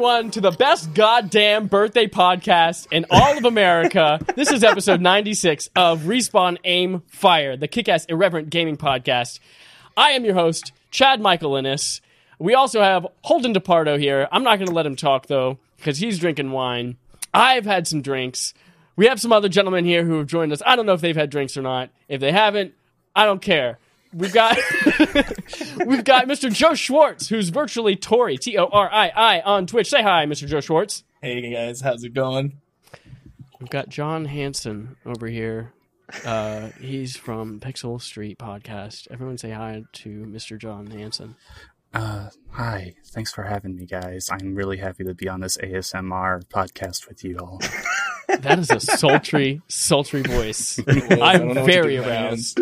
everyone, to the best goddamn birthday podcast in all of America. this is episode 96 of Respawn Aim Fire, the kick ass irreverent gaming podcast. I am your host, Chad Michael Innes. We also have Holden DePardo here. I'm not going to let him talk, though, because he's drinking wine. I've had some drinks. We have some other gentlemen here who have joined us. I don't know if they've had drinks or not. If they haven't, I don't care. We've got we've got Mr. Joe Schwartz, who's virtually Torii T O R I I on Twitch. Say hi, Mr. Joe Schwartz. Hey guys, how's it going? We've got John Hanson over here. Uh, he's from Pixel Street Podcast. Everyone say hi to Mr. John Hanson. Uh, hi. Thanks for having me, guys. I'm really happy to be on this ASMR podcast with you all. That is a sultry, sultry voice. I don't I'm know what to very do with aroused.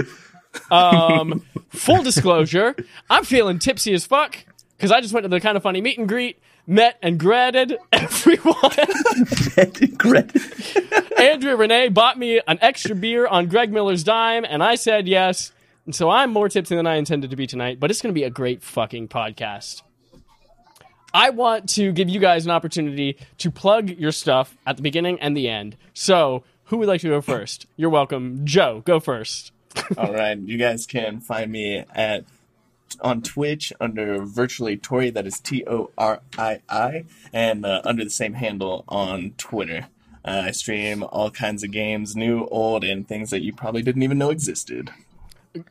Um, full disclosure, I'm feeling tipsy as fuck because I just went to the Kinda Funny meet and greet, met and greeted everyone. met and gratted. Andrea Renee bought me an extra beer on Greg Miller's dime, and I said yes. And so I'm more tipsy than I intended to be tonight, but it's going to be a great fucking podcast. I want to give you guys an opportunity to plug your stuff at the beginning and the end. So, who would like to go first? You're welcome. Joe, go first. All right, you guys can find me at on Twitch under virtually Torii. That is T O R I I, and uh, under the same handle on Twitter. Uh, I stream all kinds of games, new, old, and things that you probably didn't even know existed.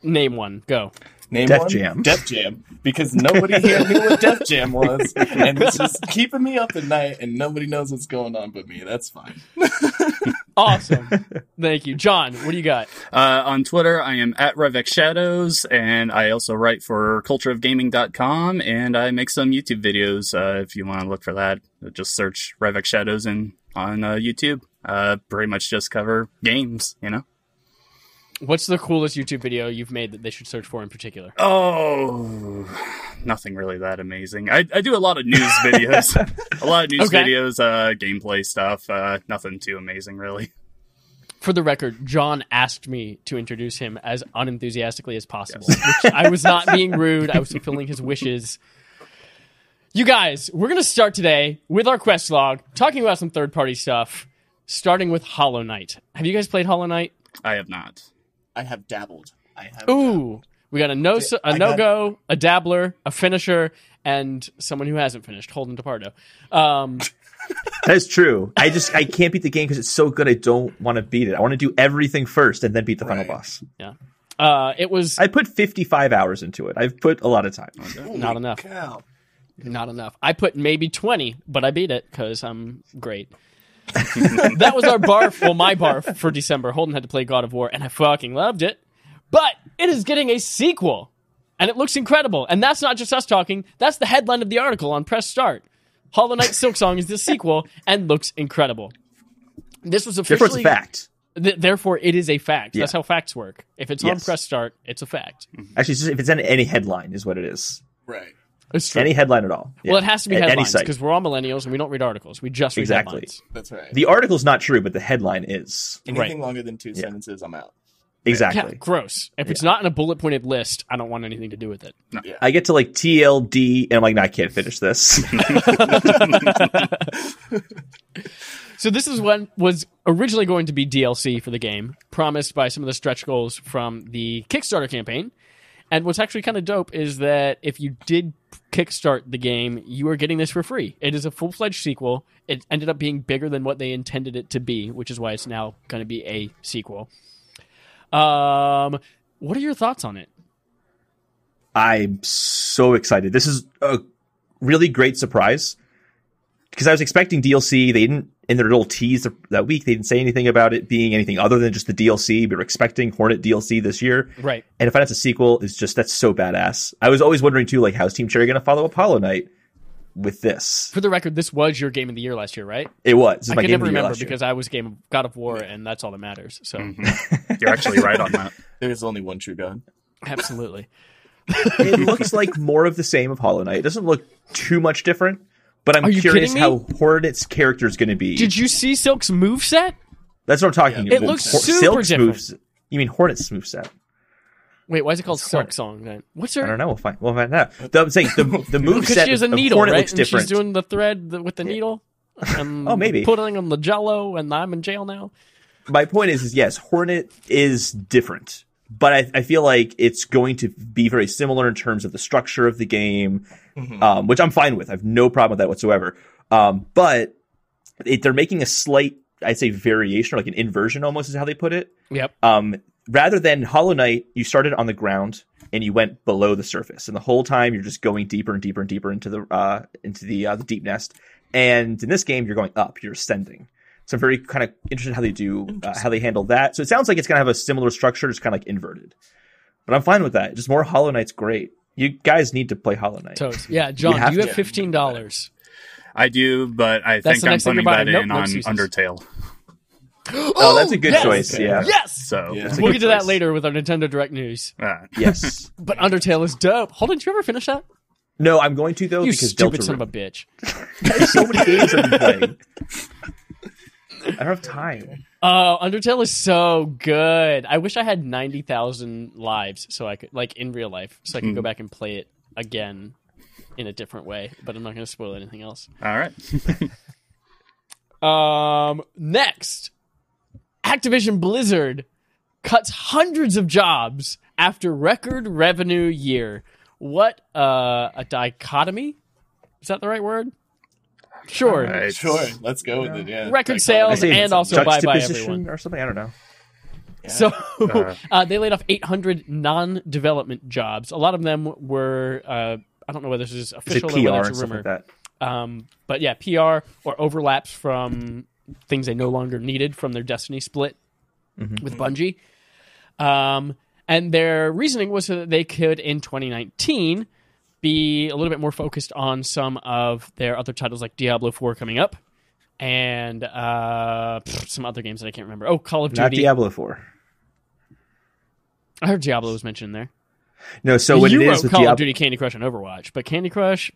Name one. Go. Name Def one? Jam. Def Jam. Because nobody here knew what Def Jam was, and it's just keeping me up at night, and nobody knows what's going on but me. That's fine. Awesome. Thank you. John, what do you got? Uh, on Twitter, I am at Revx Shadows, and I also write for cultureofgaming.com, and I make some YouTube videos. Uh, if you want to look for that, just search Revx Shadows in, on uh, YouTube. Uh, pretty much just cover games, you know? What's the coolest YouTube video you've made that they should search for in particular? Oh, nothing really that amazing. I, I do a lot of news videos, a lot of news Okay. videos, uh, gameplay stuff. Uh, nothing too amazing, really. For the record, John asked me to introduce him as unenthusiastically as possible, which I was not being rude. I was fulfilling his wishes. You guys, we're going to start today with our quest log, talking about some third party stuff, starting with Hollow Knight. Have you guys played Hollow Knight? I have not. I have dabbled. I have. Ooh, we got a no a I no got- go, a dabbler, a finisher, and someone who hasn't finished, Holden DePardo. Um, That is true. I just I can't beat the game because it's so good. I don't want to beat it. I want to do everything first and then beat the final Right. boss. uh, it was I put 55 hours into it. I've put a lot of time. not enough. Cow. Not enough. I put maybe 20, but I beat it because I'm great. that was our barf. Well, my barf for December. Holden had to play God of War, and I fucking loved it. But it is getting a sequel, and it looks incredible. And that's not just us talking, that's the headline of the article on Press Start. Hollow Knight Silksong is the sequel and looks incredible. This was officially. a fact. Th- therefore, it is a fact. That's how facts work. If it's on Press Start, it's a fact. Actually, it's just, if it's in any headline, is what it is. Right. It's true. Any headline at all. well, Yeah. it has to be A- headlines because we're all millennials and we don't read articles. We just read Exactly. headlines. That's right. The article's not true, but the headline is. Anything longer than two sentences, I'm out. Exactly. Yeah, gross. If it's not in a bullet pointed list, I don't want anything to do with it. I get to like TLD and I'm like, no, I can't finish this. So this is what was originally going to be DLC for the game, promised by some of the stretch goals from the Kickstarter campaign. And what's actually kind of dope is that if you did kickstart the game, you are getting this for free. It is a full fledged sequel. It ended up being bigger than what they intended it to be, which is why it's now going to be a sequel. Um, what are your thoughts on it? I'm so excited. This is a really great surprise because I was expecting DLC. They didn't in their little tease that week. They didn't say anything about it being anything other than just the DLC. We were expecting Hornet DLC this year, Right. and if find out a sequel is just that's so badass. I was always wondering too, like how's Team Cherry going to follow Apollo Knight with this? For the record, this was your game of the year last year, right? It was. This I my can game never of the remember because I was game of God of War, and that's all that matters. So mm-hmm. You're actually right on that. There's only one true God. absolutely. it looks like more of the same of Hollow Knight. It doesn't look too much different, but I'm curious how Hornet's character is going to be. Did you see Silk's moveset? That's what I'm talking Yeah. about. It looks Hor- super Silk's different. moves- You mean Hornet's moveset? Wait, why is it called It's Silk Hornet. Song then? What's her? I don't know. We'll find. We'll find out. The, I'm saying the the move Because set she has a needle, Hornet right? looks And different. she's doing the thread with the needle. Oh, maybe. putting on the Jello, and I'm in jail now. My point is, is yes, Hornet is different, but I, I feel like it's going to be very similar in terms of the structure of the game, um, which I'm fine with. I have no problem with that whatsoever. Um, but it, they're making a slight, I'd say, variation, or like an inversion almost is how they put it. Yep. um, rather than Hollow Knight, you started on the ground and you went below the surface, and the whole time you're just going deeper and deeper and deeper into the uh, into the uh, the Deepnest. And in this game, you're going up, you're ascending. So I'm very kind of interested in how they do uh, how they handle that. So it sounds like it's gonna have a similar structure, just kind of like inverted. But I'm fine with that. Just more Hollow Knight's great. You guys need to play Hollow Knight. Toast. Yeah, John, have you have fifteen dollars? I do, but I That's think I'm next thing putting you're that buying. Nope, in on excuses. Undertale. Oh, that's a good yes! choice. Yeah. Yes. So Yeah. We'll get to that later with our Nintendo Direct news. uh, Yes. But Undertale is dope. Hold on, did you ever finish that? No, I'm going to though You because stupid Delta son of a bitch. There's so many games I've been playing. I don't have time. Oh, Undertale is so good. I wish I had 90,000 lives so I could, like in real life, so I could go back and play it again in a different way, but I'm not going to spoil anything else. all right. Um, next, Activision Blizzard cuts hundreds of jobs after record revenue year. What uh, a dichotomy? Is that the right word? Sure. It's- Sure, let's go with it. Yeah, Record sales and also bye bye everyone. or something. I don't know. So Uh. uh, they laid off 800 non-development jobs. A lot of them were uh, I don't know whether this is Is official PR or whether it's a stuff rumor. like that? Um, but yeah, PR or overlaps from things they no longer needed from their Destiny split Mm-hmm. with Bungie. Um, and their reasoning was so that they could, in 2019, be a little bit more focused on some of their other titles like Diablo 4 coming up and uh, pff, some other games that I can't remember. Oh, Call of Not Duty. Diablo Four. I heard Diablo was mentioned there. No, so what you it wrote is with Call Diablo. of Duty, Candy Crush, and Overwatch, but Candy Crush,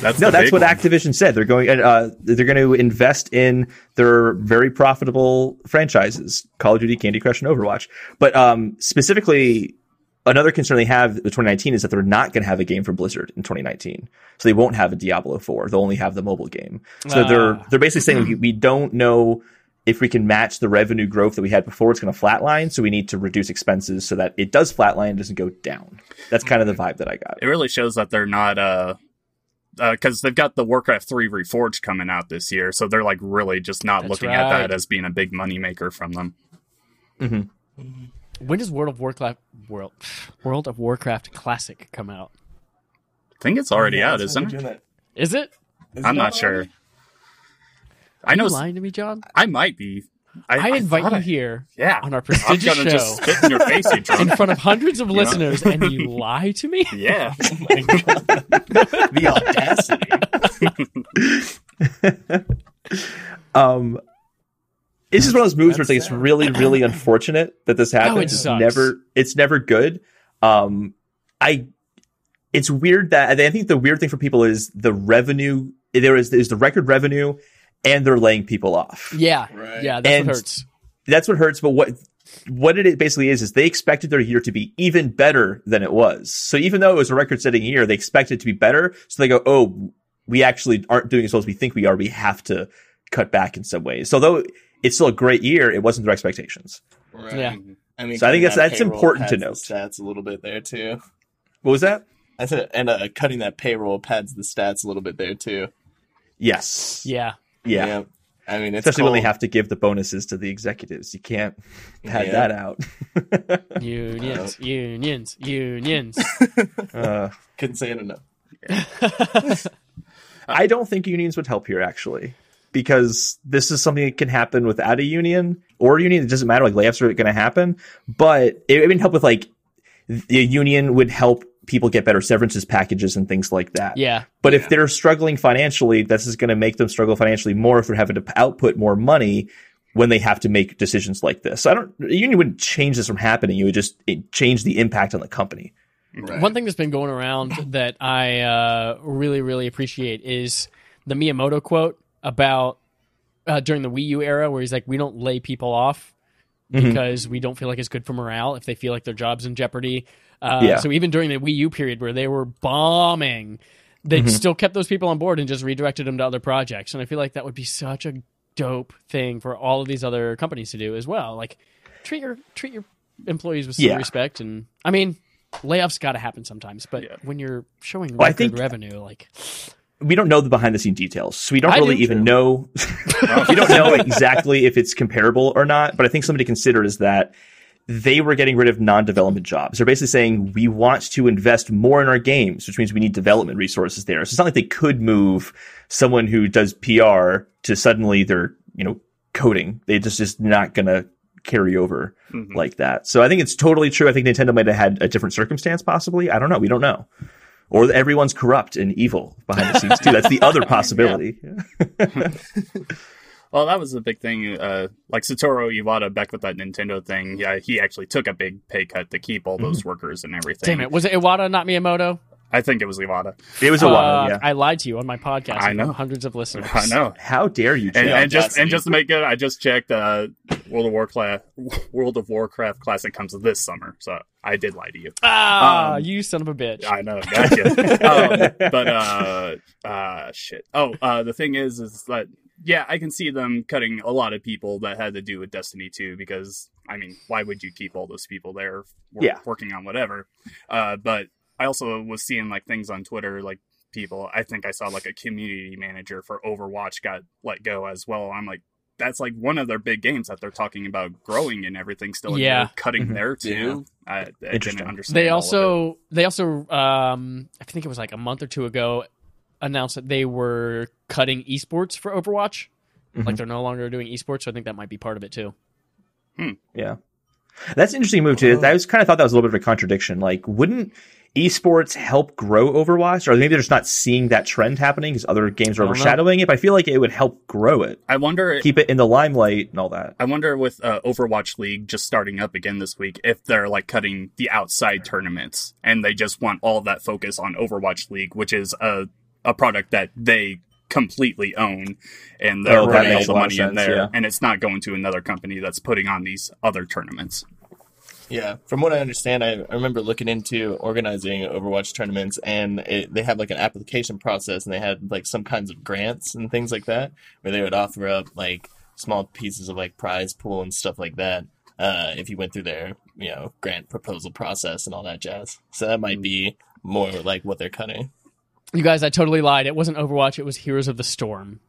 That's No, that's what one. Activision said. They're going. Uh, they're going to invest in their very profitable franchises: Call of Duty, Candy Crush, and Overwatch. But um, specifically, another concern they have with 2019 is that they're not going to have a game for Blizzard in 2019. So they won't have a Diablo 4. They'll only have the mobile game. So Ah. they're they're basically saying we, we don't know if we can match the revenue growth that we had before. It's going to flatline. So we need to reduce expenses so that it does flatline, and doesn't go down. That's kind of the vibe that I got. It really shows that they're not uh because they've got the Warcraft 3 Reforged coming out this year, so they're like really just not That's looking at that as being a big moneymaker from them. When does World of Warcraft World World of Warcraft Classic come out? I think it's already Yeah, out, that's when isn't they're it? doing that. Is it? Is I'm it not sure. already? I know Are you s- lying to me, John? I might be. I, invite thought you I- here Yeah. on our I'm prestigious show just spit in your face, you in front of hundreds of listeners, and you lie to me. yeah. My God. the audacity. um it's is one of those moves where it's like it's really really unfortunate that this happened Oh, it it's sucks. never it's never good. Um i it's weird that i think the weird thing for people is the revenue there is there's the record revenue and they're laying people off. Yeah, Right. yeah, that's And- what hurts. that's what hurts but what what it basically is is they expected their year to be even better than it was. So even though it was a record setting year they expected it to be better. So they go oh we actually aren't doing as well as we think we are. We have to cut back in some ways. So though it's still a great year it wasn't their expectations Right. Yeah. I mean, So I think that's- that that's important to pads note. Stats a little bit there too. what was that I said, and uh, cutting that payroll pads the stats a little bit there too. yes Yeah, yeah, I mean, it's especially when they have to give the bonuses to the executives you can't pad Yeah. that out unions, unions, unions. uh, Couldn't say it enough. I don't think unions would help here actually, because this is something that can happen without a union or a union. It doesn't matter. Like layoffs are going to happen, but it, it would help with like the union would help people get better severances packages and things like that. Yeah, But Yeah. if they're struggling financially, this is going to make them struggle financially more if they're having to output more money when they have to make decisions like this. So I don't, a union wouldn't change this from happening. You would just it, change the impact on the company. Right. One thing that's been going around that I uh, really, really appreciate is the Miyamoto quote about uh, during the Wii U era, where he's like, "We don't lay people off; Mhm. because we don't feel like it's good for morale if they feel like their job's in jeopardy. Uh, Yeah. So even during the Wii U period where they were bombing, they Mhm. still kept those people on board and just redirected them to other projects. And I feel like that would be such a dope thing for all of these other companies to do as well. Like treat your treat your employees with some Yeah. respect. And I mean, layoffs got to happen sometimes, but Yeah. when you're showing Well, I think- revenue, like we don't know the behind the scene details, so we don't I really do. even know. we don't know exactly if it's comparable or not. But I think something to consider is that they were getting rid of non-development jobs. They're basically saying we want to invest more in our games, which means we need development resources there. So it's not like they could move someone who does PR to suddenly they're you know coding. They just just not gonna carry over Mhm. like that. So I think it's totally true. I think Nintendo might have had a different circumstance, possibly. I don't know. We don't know. Or everyone's corrupt and evil behind the scenes too. That's the other possibility. Well, that was the big thing. Uh, like Satoru Iwata back with that Nintendo thing. Yeah, he actually took a big pay cut to keep all those workers and everything. damn it, was it Iwata, not Miyamoto? I think it was Iwata. It was a while, Uh, yeah. I lied to you on my podcast. I know. hundreds of listeners. I know. How dare you, And, and just and just to make it, I just checked. Uh, World of Warcraft World of Warcraft Classic comes this summer, so I did lie to you. Ah, Um, you son of a bitch. I know, gotcha. um, but uh, uh, shit. Oh, uh, the thing is, is that yeah, I can see them cutting a lot of people that had to do with Destiny 2 because I mean, why would you keep all those people there wor- Yeah. working on whatever? Uh, but I also was seeing like things on Twitter, like people. I think I saw like a community manager for Overwatch got let go as well. I'm like. That's like one of their big games that they're talking about growing and everything still. Yeah. they're cutting Mhm. there too. I, I didn't understand. they all of it. also they also um I think it was like a month or two ago announced that they were cutting esports for Overwatch. Mhm. Like they're no longer doing esports, so I think that might be part of it too. yeah. That's an interesting move too. I was kind of thought that was a little bit of a contradiction. Like, wouldn't esports help grow Overwatch? Or maybe they're just not seeing that trend happening because other games are don't know. overshadowing it. But I feel like it would help grow it, I wonder keep it in the limelight and all that. I wonder with uh, Overwatch League just starting up again this week if they're like cutting the outside tournaments and they just want all of that focus on Overwatch League, which is a a product that they completely own and they're Oh, putting all the money in there yeah. and it's not going to another company that's putting on these other tournaments. Yeah, from what I understand, I, I remember looking into organizing Overwatch tournaments, and it, they have like an application process, and they had like some kinds of grants and things like that, where they would offer up like small pieces of like prize pool and stuff like that. Uh, if you went through their you know grant proposal process and all that jazz, so that might be more like what they're cutting. You guys, I totally lied. It wasn't Overwatch. It was Heroes of the Storm.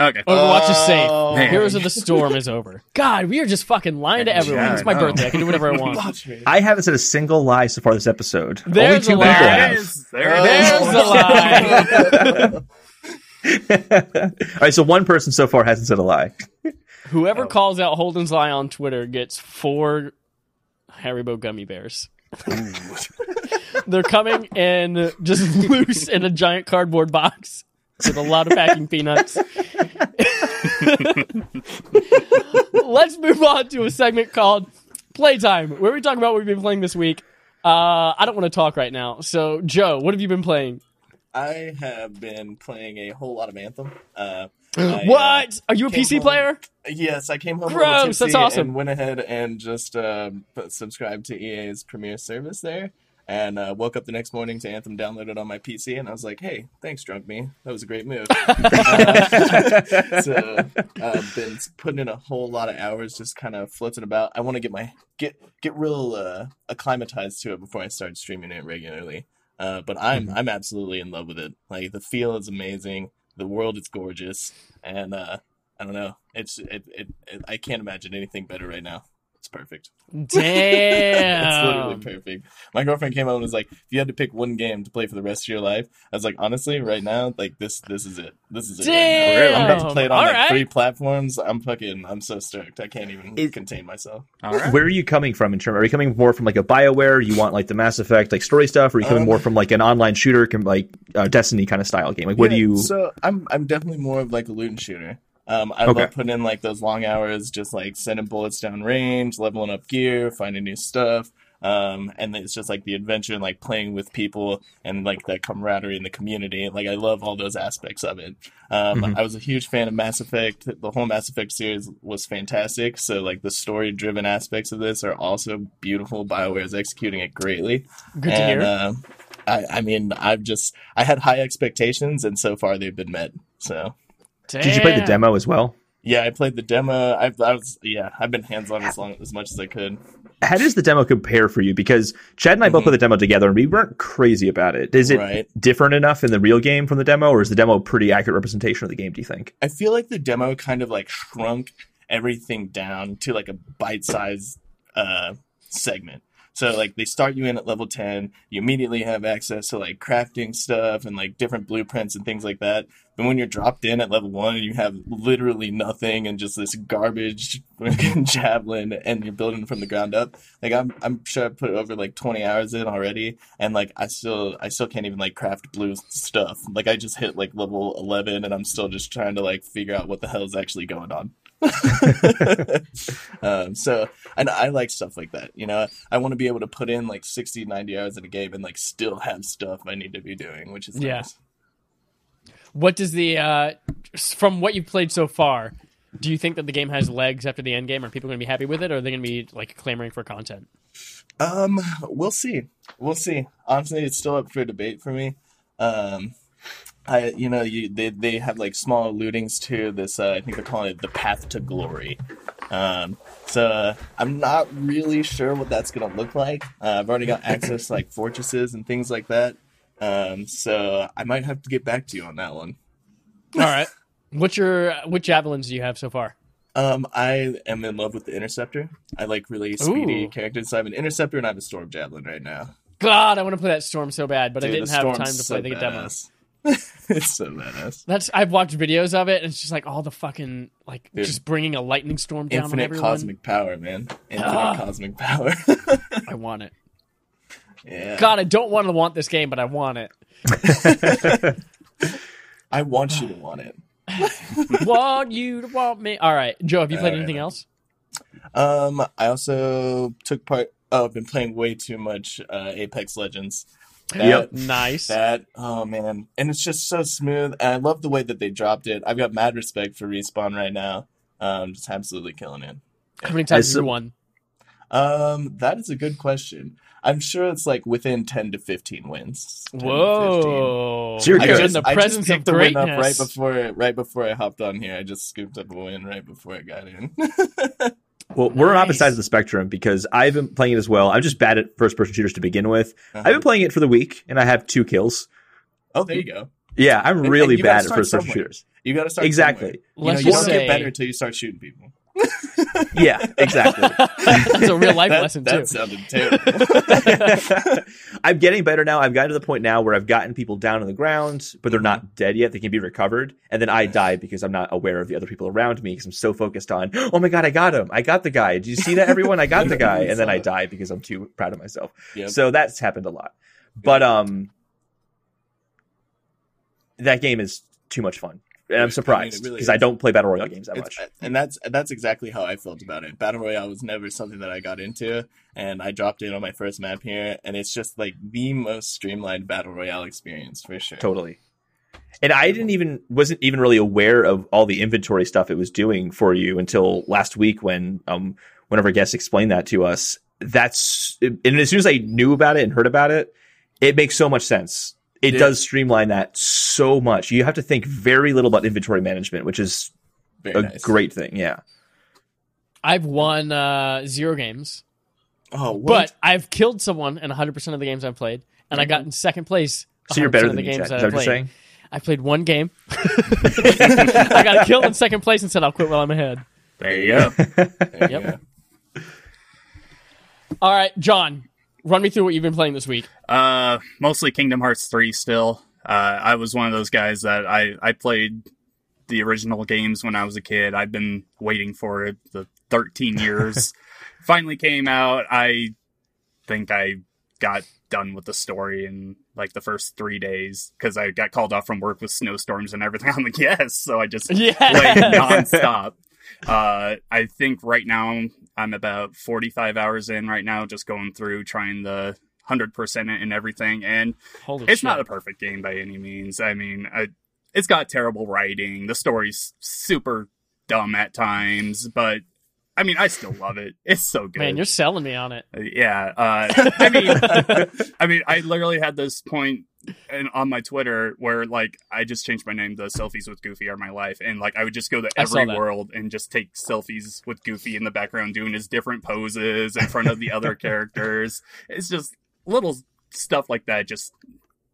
Okay. Overwatch is safe. Oh, man. Heroes of the Storm is over. God, we are just fucking lying to everyone. Yeah, it's my I know. birthday. I can do whatever I want. Watch me. I haven't said a single lie so far this episode. There's Only two a lie. people There it have. There. There's a lie. all right, so one person so far hasn't said a lie. Whoever calls out Holden's lie on Twitter gets four Haribo gummy bears. They're coming in just loose in a giant cardboard box with a lot of packing peanuts. Let's move on to a segment called Playtime, where we talk about what we've been playing this week. Uh, I don't want to talk right now. So, Joe, what have you been playing? I have been playing a whole lot of Anthem. Uh, I, what? Are you a PC home- player? Yes, I came home a Gross, little that's awesome. and went ahead and just uh, subscribed to EA's premiere service there, and uh, woke up the next morning to Anthem downloaded on my PC, and I was like, "Hey, thanks, drunk me. That was a great move." Uh, so I've been putting in a whole lot of hours, just kind of floating about. I want to get my get get real uh, acclimatized to it before I start streaming it regularly. Uh, but I'm I'm absolutely in love with it. Like the feel is amazing, the world is gorgeous, and uh, I don't know. It's it, it, it I can't imagine anything better right now. It's Damn. it's literally perfect. My girlfriend came out and was like, "If you had to pick one game to play for the rest of your life," I was like, "Honestly, right now, like this, this is it. This is it. right now. I'm about to play it on All like right. three platforms. I'm fucking. I'm so stoked. I can't even It- contain myself. All right. Where are you coming from in terms? Are you coming more from like a Bioware? You want like the Mass Effect like story stuff? Or are you coming Um, more from like an online shooter, com- like uh, Destiny kind of style game? Like, what Yeah, do you? So I'm I'm definitely more of like a loot and shooter. Um, I Okay. love putting in like those long hours, just like sending bullets down range, leveling up gear, finding new stuff. Um, and it's just like the adventure and like playing with people and like the camaraderie in the community. Like I love all those aspects of it. Um, Mhm. I was a huge fan of Mass Effect. The whole Mass Effect series was fantastic. So like the story driven aspects of this are also beautiful. Bioware is executing it greatly. Good to hear. Uh, I, I mean, I've just I had high expectations, and so far they've been met. So Did you play the demo as well? yeah, I played the demo. I, I was yeah, I've been hands on as long as much as I could. How does the demo compare for you? Because Chad and I both Mhm. played the demo together, and we weren't crazy about it. Is it Right. different enough in the real game from the demo, or is the demo a pretty accurate representation of the game? Do you think? I feel like the demo kind of like shrunk everything down to like a bite sized uh, segment. So like they start you in at level 10, you immediately have access to like crafting stuff and like different blueprints and things like that. But when you're dropped in at level 1 you have literally nothing and just this garbage javelin and you're building from the ground up. Like I'm I'm sure I put over like 20 hours in already and like I still I still can't even like craft blue stuff. Like I just hit like level 11 and I'm still just trying to like figure out what the hell is actually going on. um, so and I like stuff like that. You know, I want to be able to put in like 60, 90 hours in a game and like still have stuff I need to be doing, which is Yeah. nice. What does the uh, from what you've played so far? Do you think that the game has legs after the end game? Are people going to be happy with it, or are they going to be like clamoring for content? Um, we'll see. We'll see. Honestly, it's still up for debate for me. Um, I, you know, you they they have like small alludings to this. Uh, I think they're calling it the path to glory. Um, so uh, I'm not really sure what that's gonna look like. Uh, I've already got access to like fortresses and things like that. Um, so I might have to get back to you on that one. All right. What's your what javelins do you have so far? Um, I am in love with the interceptor. I like really speedy Ooh. characters. So I have an interceptor and I have a storm javelin right now. God, I want to play that storm so bad, but I didn't have time to so play the demo. it's so badass. That's I've watched videos of it, and it's just like all the fucking like Dude. just bringing a lightning storm down on Infinite everyone. cosmic power, man. Infinite Ah. cosmic power. I want it. yeah. God, I don't want to want this game, but I want it. I want you to want it. want you to want me. All right, Joe, have you played right. anything else? Um, I also took part. Oh, I've been playing way too much uh, Apex Legends. That, Yep. Nice. That oh man, and it's just so smooth. And I love the way that they dropped it. I've got mad respect for respawn right now. Um, just absolutely killing it. How many times As have you won? Um, that is a good question. I'm sure it's like within ten to fifteen wins. 10 to 15. Whoa! So you're You're good. in just, the I presence just picked of the win up right before right before I hopped on here. I just scooped up a win right before I got in. Well, we're on opposite Nice. sides of the spectrum because I've been playing it as well. I'm just bad at first person shooters to begin with. Uh-huh. I've been playing it for the week and I have two kills. oh, there you go. Yeah, I'm And- really and bad at first person shooters. You got to start Exactly. somewhere. You, know, you don't say get better until you start shooting people. Yeah, exactly. That's a real life that, lesson that too. sounded terrible. I'm getting better now. I've gotten to the point now where I've gotten people down on the ground, but they're not dead yet. They can be recovered. And then I die because I'm not aware of the other people around me because I'm so focused on, oh my God, I got him. I got the guy. Did you see that, everyone? I got the guy. And then I die because I'm too proud of myself. Yep. So that's happened a lot. But um, that game is too much fun. And I I'm surprised it really because is. I don't play Battle Royale games that much. and that's that's exactly how I felt about it. Battle Royale was never something that I got into, and I dropped in on my first map here, and it's just like the most streamlined Battle Royale experience for sure. Totally. And I didn't even wasn't even really aware of all the inventory stuff it was doing for you until last week when um one of our guests explained that to us. That's and as soon as I knew about it and heard about it, it makes so much sense. It Yeah. does streamline that so much. You have to think very little about inventory management, which is Very a nice. great thing. Yeah. I've won uh, zero games, Oh, what? but I've killed someone in 100 percent of the games I've played, and I got in second place. So you're better than the me, games Chad. that Is that I played. saying? I played one game. I got killed in second place and said I'll quit while I'm ahead. There you go. There you Yep. go. All right, John, run me through what you've been playing this week. Uh, mostly Kingdom Hearts 3 still. Uh, I was one of those guys that I, I played the original games when I was a kid. I've been waiting for it the 13 years. Finally came out. I think I got done with the story in like the first three days because I got called off from work with snowstorms and everything. I'm like, yes. So I just Yeah. played nonstop. Uh, I think right now I'm about 45 hours in right now, just going through trying the 100% it and everything. And Holy it's shit. not a perfect game by any means. I mean, I, it's got terrible writing. The story's super dumb at times, but I mean, I still love it. It's so good. Man, you're selling me on it. Uh, Yeah, uh, I mean, I mean, I literally had this point in, on my Twitter where like I just changed my name to "Selfies with Goofy Are My Life," and like I would just go to every world and just take selfies with Goofy in the background, doing his different poses in front of the other characters. It's just little stuff like that just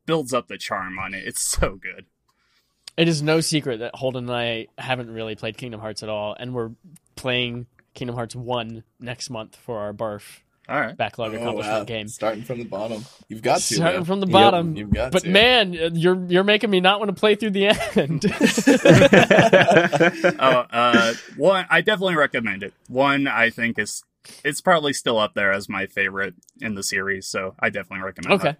builds up the charm on it. It's so good. It is no secret that Holden and I haven't really played Kingdom Hearts at all, and we're playing Kingdom Hearts 1 next month for our BARF All right. backlog Oh, accomplishment wow. game. Starting from the bottom. You've got to. Starting though. from the Yep, bottom. you've got to. but to. man, you're you're making me not want to play through the end. oh, uh, one, I definitely recommend it. One, I think is it's probably still up there as my favorite in the series, so I definitely recommend. It. Okay. it.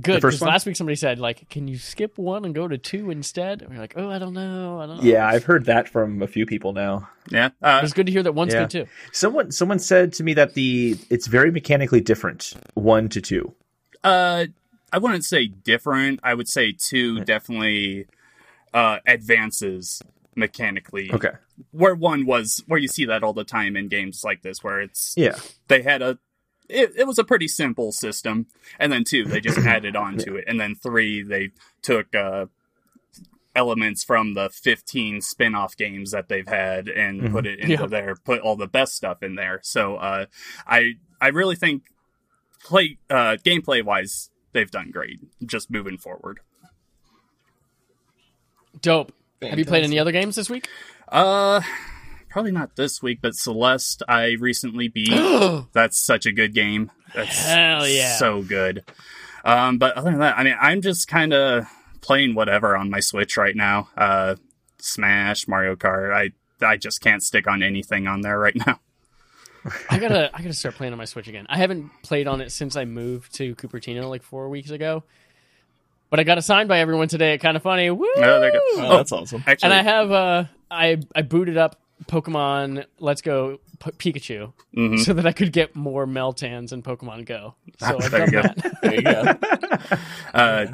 Good. Because last week somebody said, like, can you skip one and go to two instead? And we're like, oh, I don't know. I don't know. yeah, I've heard that from a few people now. Yeah, uh, It's good to hear that one's Yeah. good too. Someone someone said to me that the it's very mechanically different one to two. uh, I wouldn't say different. I would say two definitely uh, advances mechanically. Okay. Where one was, where you see that all the time in games like this, where it's Yeah. they had a it, it was a pretty simple system and then two they just added on to it and then three they took uh elements from the 15 spin-off games that they've had and Mhm. put it into Yeah. there put all the best stuff in there so uh i i really think play uh gameplay wise they've done great just moving forward Dope. Have you played any other games this week? uh probably not this week but celeste i recently beat That's such a good game. That's Hell yeah. so good. Um, but other than that, I mean, I'm just kind of playing whatever on my Switch right now. Uh, Smash, Mario Kart. I I just can't stick on anything on there right now. I gotta I gotta start playing on my Switch again. I haven't played on it since I moved to Cupertino like four weeks ago. But I got assigned by everyone today Kinda Funny. Woo! Oh, there you go. Oh, that's awesome. Actually, and I have uh I I booted up Pokemon Let's Go P- Pikachu mhm. so that I could get more Meltans in Pokemon Go. So I've There done you go. that. There you go. uh,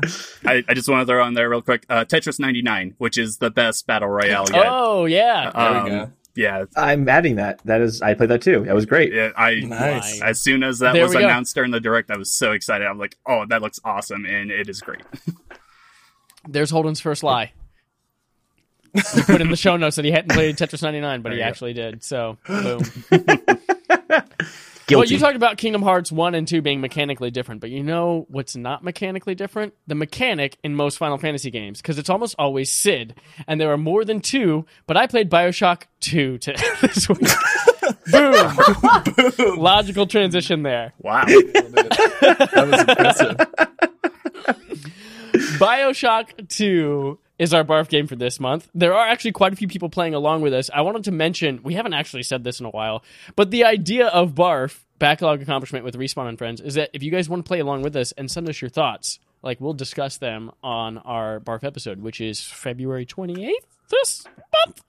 I, I just want to throw on there real quick. Uh, Tetris 99, which is the best battle royale yet. Oh yeah. There Um, we go. Yeah, I'm adding that. That is I played that too. That was great. yeah. I Nice. as soon as that There was we go. announced during the direct, I was so excited. I'm like, oh, that looks awesome, and it is great. There's Holden's first lie. He put in the show notes that he hadn't played Tetris 99, but There he you go. actually did. So, boom. Guilty. Well, you talked about Kingdom Hearts 1 and 2 being mechanically different, but you know what's not mechanically different? The mechanic in most Final Fantasy games, because it's almost always Cid, and there are more than two, but I played Bioshock 2 to this week. Boom! Logical transition there. Wow. That was impressive. Bioshock 2 is our barf game for this month. There are actually quite a few people playing along with us. I wanted to mention, we haven't actually said this in a while, but the idea of barf, backlog accomplishment with Respawn and Friends, is that if you guys want to play along with us and send us your thoughts, like we'll discuss them on our barf episode, which is February 28th this month.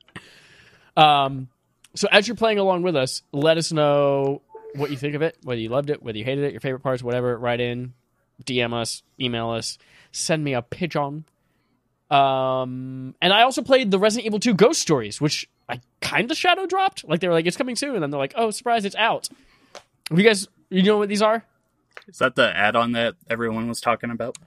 Um, so as you're playing along with us, let us know what you think of it, whether you loved it, whether you hated it, your favorite parts, whatever. Write in, DM us, email us, send me a pigeon. Um, and I also played the Resident Evil 2 Ghost Stories, which I kind of shadow dropped. Like they were like, it's coming soon, and then they're like, oh, surprise, it's out. Have you guys, you know what these are? Is that the add-on that everyone was talking about?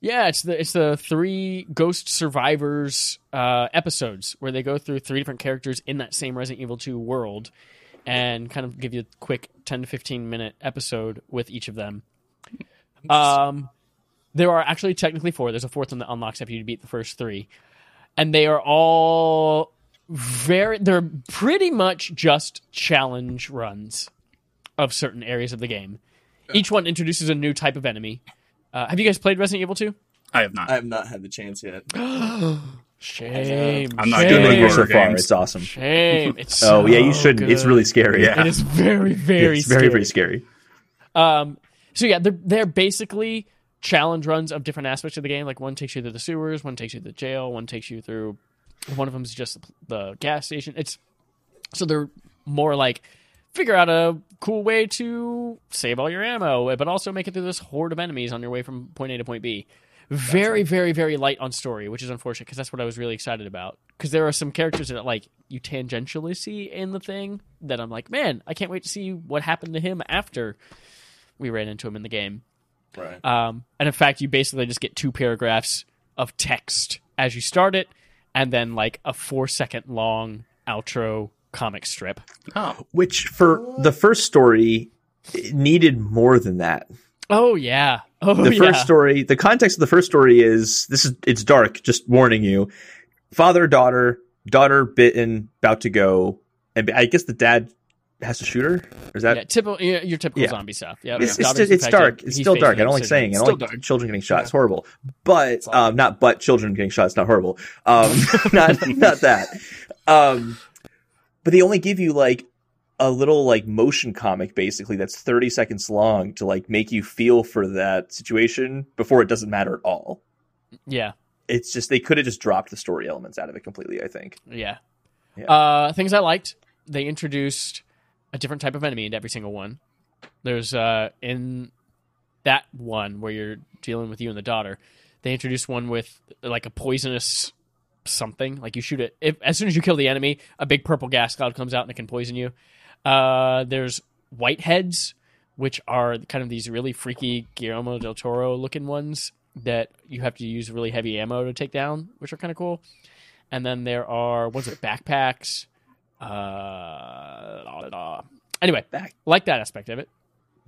Yeah, it's the it's the three Ghost Survivors uh, episodes where they go through three different characters in that same Resident Evil 2 world, and kind of give you a quick ten to fifteen minute episode with each of them. Um, there are actually technically four. There's a fourth one that unlocks after you beat the first three, and they are all very. They're pretty much just challenge runs of certain areas of the game. Each one introduces a new type of enemy. Uh, have you guys played Resident Evil 2? I have not. I have not had the chance yet. Shame. I'm not shame, good Good with movie so far. It's awesome. Shame. It's Oh yeah, you shouldn't. It's really scary. Yeah. It is very, very it's very scary. very scary. Um, so yeah, they're they're basically challenge runs of different aspects of the game. Like one takes you through the sewers, one takes you to the jail, one takes you through. One of them is just the gas station. It's So they're more like figure out a cool way to save all your ammo, but also make it through this horde of enemies on your way from point A to point B. Very, very, very light on story, which is unfortunate because that's what I was really excited about. Because there are some characters that like you tangentially see in the thing that I'm like, man, I can't wait to see what happened to him after we ran into him in the game. Right. Um, and in fact, you basically just get two paragraphs of text as you start it, and then like a four second long outro comic strip. Oh, Which for the first story needed more than that. Oh yeah. Oh the yeah. first story the context of the first story is this is it's dark just warning you father daughter daughter bitten about to go and i guess the dad has to shoot her or is that yeah, typical, your typical Yeah. zombie stuff. Yeah, it's, it's, daughter's it's infected, dark it's still dark I don't like saying it. i Still don't dark. children getting shot it's horrible but um not but children getting shot it's not horrible um not not that um but they only give you like a little like motion comic basically that's 30 seconds long to like make you feel for that situation before it doesn't matter at all Yeah, it's just they could have just dropped the story elements out of it completely. I think. yeah. Yeah. Uh, things I liked. They introduced a different type of enemy into every single one. There's uh in that one where you're dealing with you and the daughter. They introduce one with like a poisonous something. Like you shoot it if as soon as you kill the enemy, a big purple gas cloud comes out and it can poison you. Uh, there's whiteheads, which are kind of these really freaky Guillermo del Toro looking ones that you have to use really heavy ammo to take down, which are kind of cool. And then there are ones with backpacks. Uh, anyway, Back. like that aspect of it.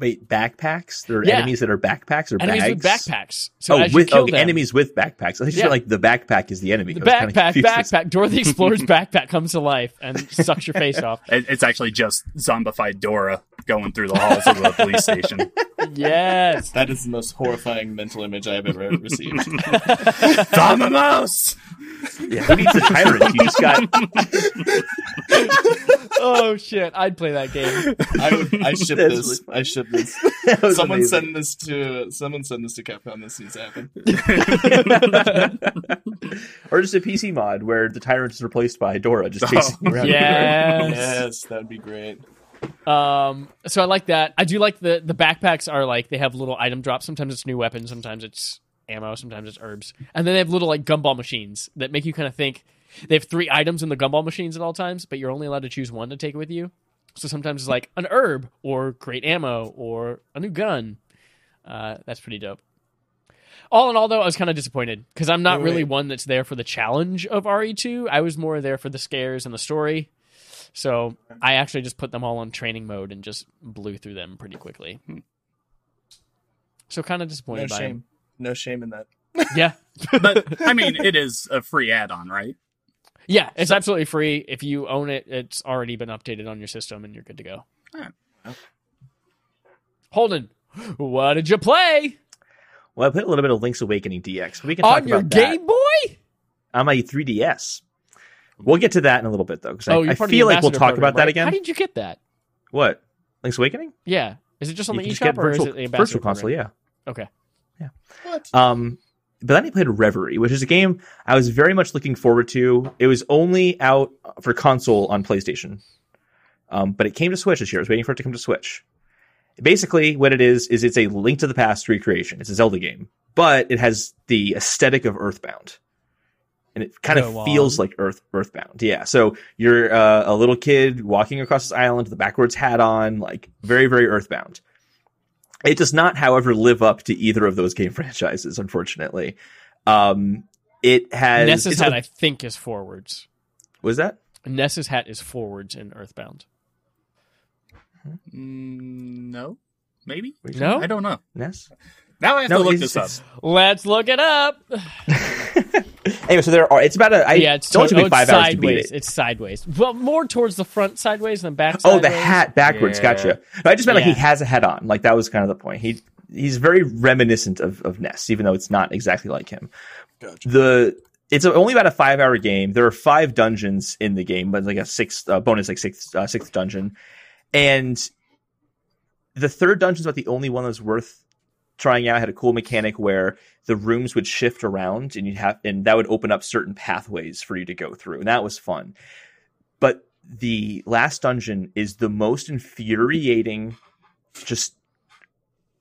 Wait, backpacks? There are Yeah. enemies that are backpacks or Enemies bags. with backpacks. So oh, as you with kill oh, them, enemies with backpacks. I think you Yeah. like the backpack is the enemy. the I was kinda backpack, backpack, Dora the Explorer's backpack comes to life and sucks your face off. it's actually just zombified Dora going through the halls of the police station. Yes. That is the most horrifying mental image I have ever received. Vamos! Yeah, who needs a tyrant? You just got oh shit! I'd play that game. I would. I ship That's this. really I ship this. Someone amazing. send this to. Someone send this to Capcom. This needs to happen. or just a PC mod where the tyrant is replaced by Dora just chasing you around. Yes. Yes, that would be great. Um. So I like that. I do like the the backpacks are like they have little item drops. Sometimes it's new weapons. Sometimes it's ammo. Sometimes it's herbs. And then they have little like gumball machines that make you kind of think. They have three items in the gumball machines at all times, but you're only allowed to choose one to take with you. So sometimes it's like an herb or great ammo or a new gun. Uh, that's pretty dope. All in all, though, I was kind of disappointed because I'm not Wait, really wait. one that's there for the challenge of RE2. I was more there for the scares and the story. So I actually just put them all on training mode and just blew through them pretty quickly. So kind of No disappointed by shame. No shame in that. Yeah, But, I mean, it is a free add on, right? Yeah, it's absolutely free. If you own it, it's already been updated on your system and you're good to go. Alright. Holden, what did you play Well, I played a little bit of Link's Awakening DX. We can talk on your about that Game Boy? on my 3DS. We'll get to that in a little bit though, because Oh, I, you're I part of the feel like we'll talk program, about that again. How did you get that? what Link's Awakening? Yeah, is it just on You the can just eShop get or is virtual, it the ambassador virtual console, program? yeah. Okay. Yeah. What? Um, but then I played Reverie, which is a game I was very much looking forward to. It was only out for console on PlayStation, um, but it came to Switch this year. I was waiting for it to come to Switch. Basically, what it is is it's a Link to the Past recreation. It's a Zelda game, but it has the aesthetic of Earthbound, and it kind Go of on. feels like Earth Earthbound. Yeah, so you're uh, a little kid walking across this island with a backwards hat on, like very very Earthbound. It does not, however, live up to either of those game franchises, unfortunately. Um, it has. Ness's hat, a- I think, is forwards. was that? Ness's hat is forwards in Earthbound. Mm, no? Maybe? No? I don't know. Ness? Now I have to look this up. Let's look it up. Anyway, so there are. It's about a. I, yeah, it's, it only to- took oh, me it's five hours to beat sideways. it. It's sideways. Well, more towards the front sideways than back Oh, the hat backwards. Yeah. Gotcha. No, I just meant like he has a hat on. Like that was kind of the point. He he's very reminiscent of of Ness, even though it's not exactly like him. Gotcha. The it's only about a five hour game. There are five dungeons in the game, but like a sixth uh, bonus, like sixth uh, sixth dungeon, and the third dungeon is about the only one that's worth trying out. Had a cool mechanic where the rooms would shift around, and you'd have and that would open up certain pathways for you to go through, and that was fun. But the last dungeon is the most infuriating. Just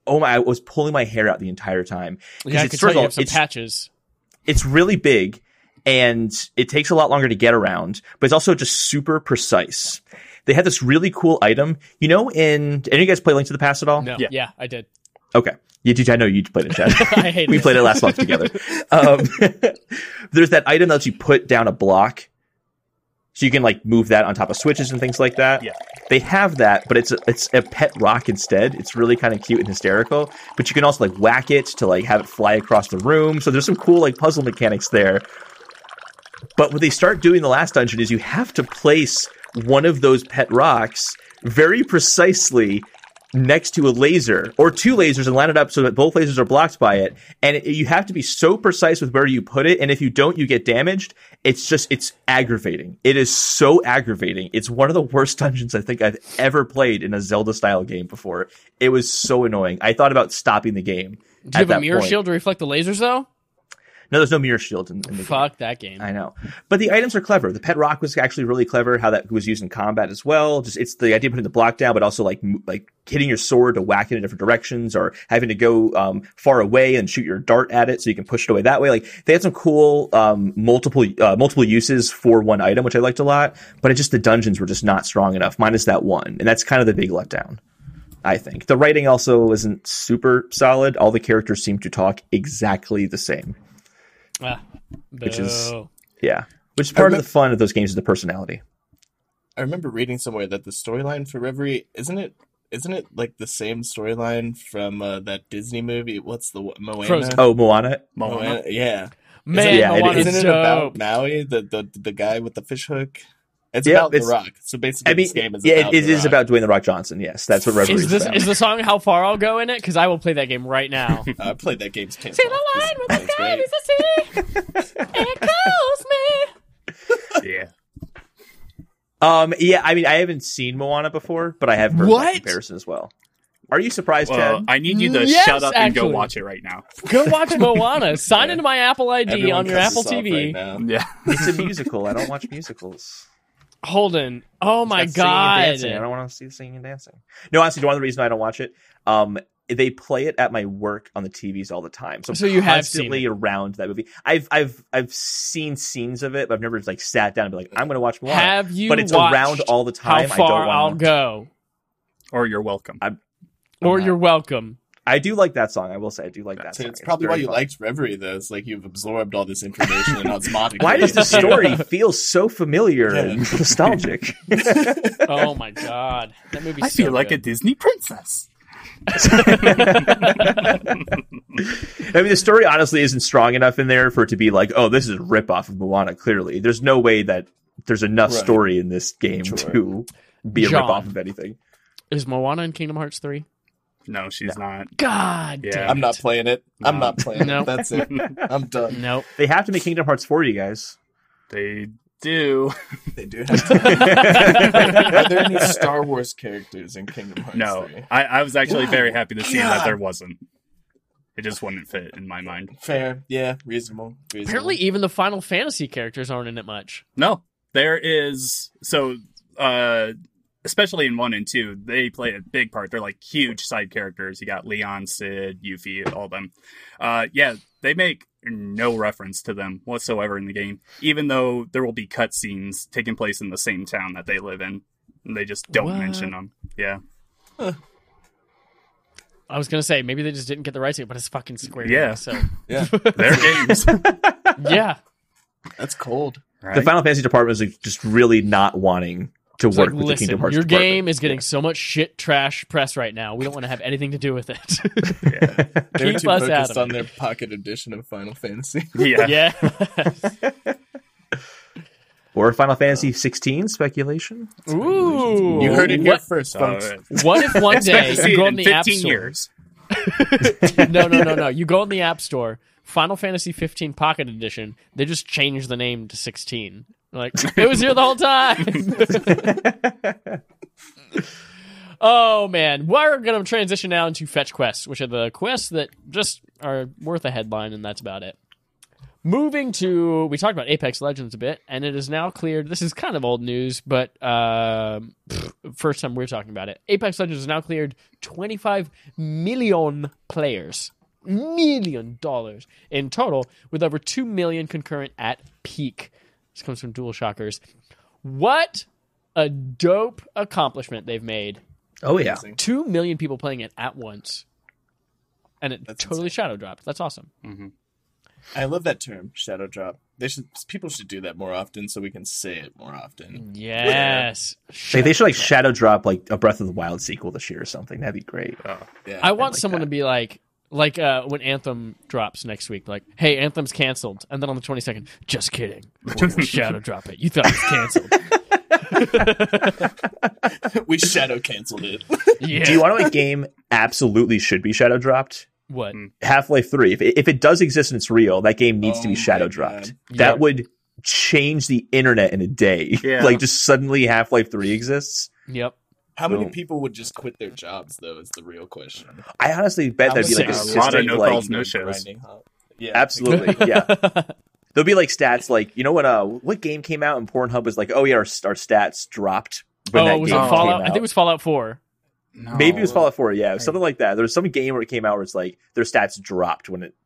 oh my! I was pulling my hair out the entire time. 'Cause Yeah, I it's- could tell of you all, have some it's- patches. it's really big and it takes a lot longer to get around, but it's also just super precise. They had this really cool item. You know, in any of you guys play Link to the Past at all? No, Yeah. yeah, I did. Okay. You. I know you played it, Chad. I hate we it. played it last month together. Um, there's that item that lets you put down a block, so you can like move that on top of switches and things like that. Yeah. They have that, but it's a, it's a pet rock instead. It's really kind of cute and hysterical. But you can also like whack it to like have it fly across the room. So there's some cool like puzzle mechanics there. But what they start doing in the last dungeon is you have to place one of those pet rocks very precisely next to a laser or two lasers and line it up so that both lasers are blocked by it. And it, you have to be so precise with where you put it. And if you don't, you get damaged. It's just, it's aggravating. It is so aggravating. It's one of the worst dungeons I think I've ever played in a Zelda style game before. It was so annoying. I thought about stopping the game. Do you have a mirror point. shield to reflect the lasers though? No, there's no mirror shield in, in the game. Fuck that game. I know, but the items are clever. The pet rock was actually really clever. How that was used in combat as well. Just it's the idea of putting the block down, but also like like hitting your sword to whack it in different directions, or having to go um, far away and shoot your dart at it so you can push it away that way. Like they had some cool um, multiple uh, multiple uses for one item, which I liked a lot. But it just the dungeons were just not strong enough, minus that one, and that's kind of the big letdown. I think the writing also isn't super solid. All the characters seem to talk exactly the same. Ah, Which is- Yeah, which is part of the fun of those games is the personality. I remember reading somewhere that the storyline for Reverie isn't it isn't it like the same storyline from uh, that Disney movie? What's the one- Moana? Frozen. Oh, Moana. Moana. Moana, yeah. man, yeah, it- Moana's Isn't it dope. about Maui, the, the the guy with the fish hook? It's Yeah, about it's- The Rock. So basically, I mean, this game is yeah, about it, it The is Rock. about Dwayne the Rock Johnson. Yes, that's what Reverie Is is this about. is the song "How Far I'll Go" in it? Because I will play that game right now. I played that game. See See the line with the sky is the sea. It calls me. Yeah. um, yeah, I mean, I haven't seen Moana before, but I have heard What? that comparison as well. Are you surprised, Well, Chad? I need you to Yes, shut up and go watch it right now. Go watch Moana. Sign Yeah. into my Apple ID Everyone on your Apple TV. right. Yeah. it's a musical. I don't watch musicals. Holden. Oh my It's got singing and god. I don't want to see the singing and dancing. No, honestly, one of the reasons I don't watch it, um, they play it at my work on the TVs all the time. So, So you have seen constantly around that movie. I've I've I've seen scenes of it, but I've never like sat down and be like, I'm going to watch more. Have you but it's around all the How time. I far don't I'll go, Or you're welcome. or not- you're welcome. I do like that song. I will say I do like that song. it's probably why you fun. liked Reverie, though. It's like you've absorbed all this information and osmotically. Why does the story feel so familiar Yeah. and nostalgic? Oh my god, that movie's I so feel like a. Disney princess. I mean, the story honestly isn't strong enough in there for it to be like, oh, this is a ripoff of Moana. Clearly, there's no way that there's enough Right. story in this game Sure. to be a John. ripoff of anything. Is Moana in Kingdom Hearts three? No, she's not. God Yeah. damn. I'm not playing it. I'm not playing No. it. That's it. I'm done. Nope. They have to make Kingdom Hearts for you guys. They do. They do have to. Are there any Star Wars characters in Kingdom Hearts? No, 3? I, I was actually Wow. very happy to see Yeah. that there wasn't. It just wouldn't fit in my mind. Fair. Yeah. Reasonable. reasonable. Apparently, even the Final Fantasy characters aren't in it much. No, there is so uh especially in one and two, they play a big part. They're like huge side characters. You got Leon, Cid, Yuffie, all of them. Uh yeah, they make no reference to them whatsoever in the game, even though there will be cutscenes taking place in the same town that they live in. And they just don't What? mention them. Yeah. I was gonna say maybe they just didn't get the rights to it, but it's fucking Square. Yeah. Enix, so Yeah. Their games. yeah, That's cold. Right? The Final Fantasy department is like, just really not wanting to It's work like, with the listen, Kingdom Hearts your department. game is getting so much shit trash press right now. We don't want to have anything to do with it. They were Keep too us focused out on their pocket edition of Final Fantasy. yeah. yeah. Or Final Fantasy 16 speculation. Ooh. You heard it here What, first, folks. what if one expect day to see you go in in the app 15 store? years. no, no, no, no. You go in the app store, Final Fantasy 15 Pocket Edition. They just changed the name to 16. Like it was here the whole time. oh man, we're gonna transition now into fetch quests, which are the quests that just are worth a headline, and that's about it. Moving to, we talked about Apex Legends a bit, and it is now cleared. This is kind of old news, but um, pff, first time we're talking about it. Apex Legends has now cleared 25 million players, million dollars in total, with over 2 million concurrent at peak. This comes from DualShockers. What a dope accomplishment they've made. Oh yeah. Amazing. 2 million people playing it at once. And it That's totally insane. shadow dropped. That's awesome. Mm-hmm. I love that term, shadow drop. They should people should do that more often so we can say it more often. Yes. Like, they should like shadow drop like a Breath of the Wild sequel this year or something. That'd be great. Oh. Yeah. I want like someone that. to be like, like uh, when Anthem drops next week, like, hey, Anthem's canceled. And then on the 22nd, just kidding. We're shadow drop it. You thought it was canceled. we shadow canceled it. Yeah. Do you want to know what game absolutely should be shadow dropped? what? Half Life Three. If it, if it does exist and it's real, that game needs Oh to be shadow dropped. Yeah. That would change the internet in a day. Yeah. like just suddenly Half Life Three exists. Yep. How many Boom. people would just quit their jobs though? Is the real question. I honestly bet I'm that'd be like a. A lot of no like calls, no shows. Grinding. Yeah, absolutely yeah. There'll be like stats like you know what? uh what game came out and Pornhub was like oh yeah our, our stats dropped when oh, that was game it came Fallout? came I think it was Fallout 4. No. Maybe it was Fallout 4, yeah, something like that. There's some game where it came out where it's like their stats dropped when it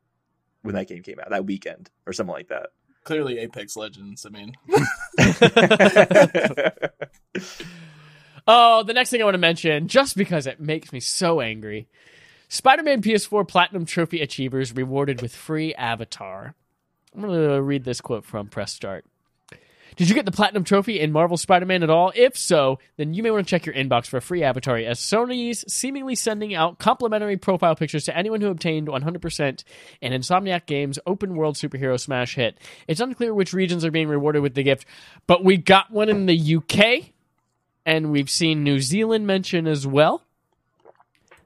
when that game came out that weekend or something like that. Clearly, Apex Legends. I mean, Oh, the next thing I want to mention, just because it makes me so angry Spider Man PS4 Platinum Trophy Achievers rewarded with free avatar. I'm going to read this quote from Press Start. Did you get the Platinum Trophy in Marvel Spider Man at all? If so, then you may want to check your inbox for a free avatar, as Sony's seemingly sending out complimentary profile pictures to anyone who obtained 100% in Insomniac Games' open world superhero smash hit. It's unclear which regions are being rewarded with the gift, but we got one in the UK, and we've seen New Zealand mention as well.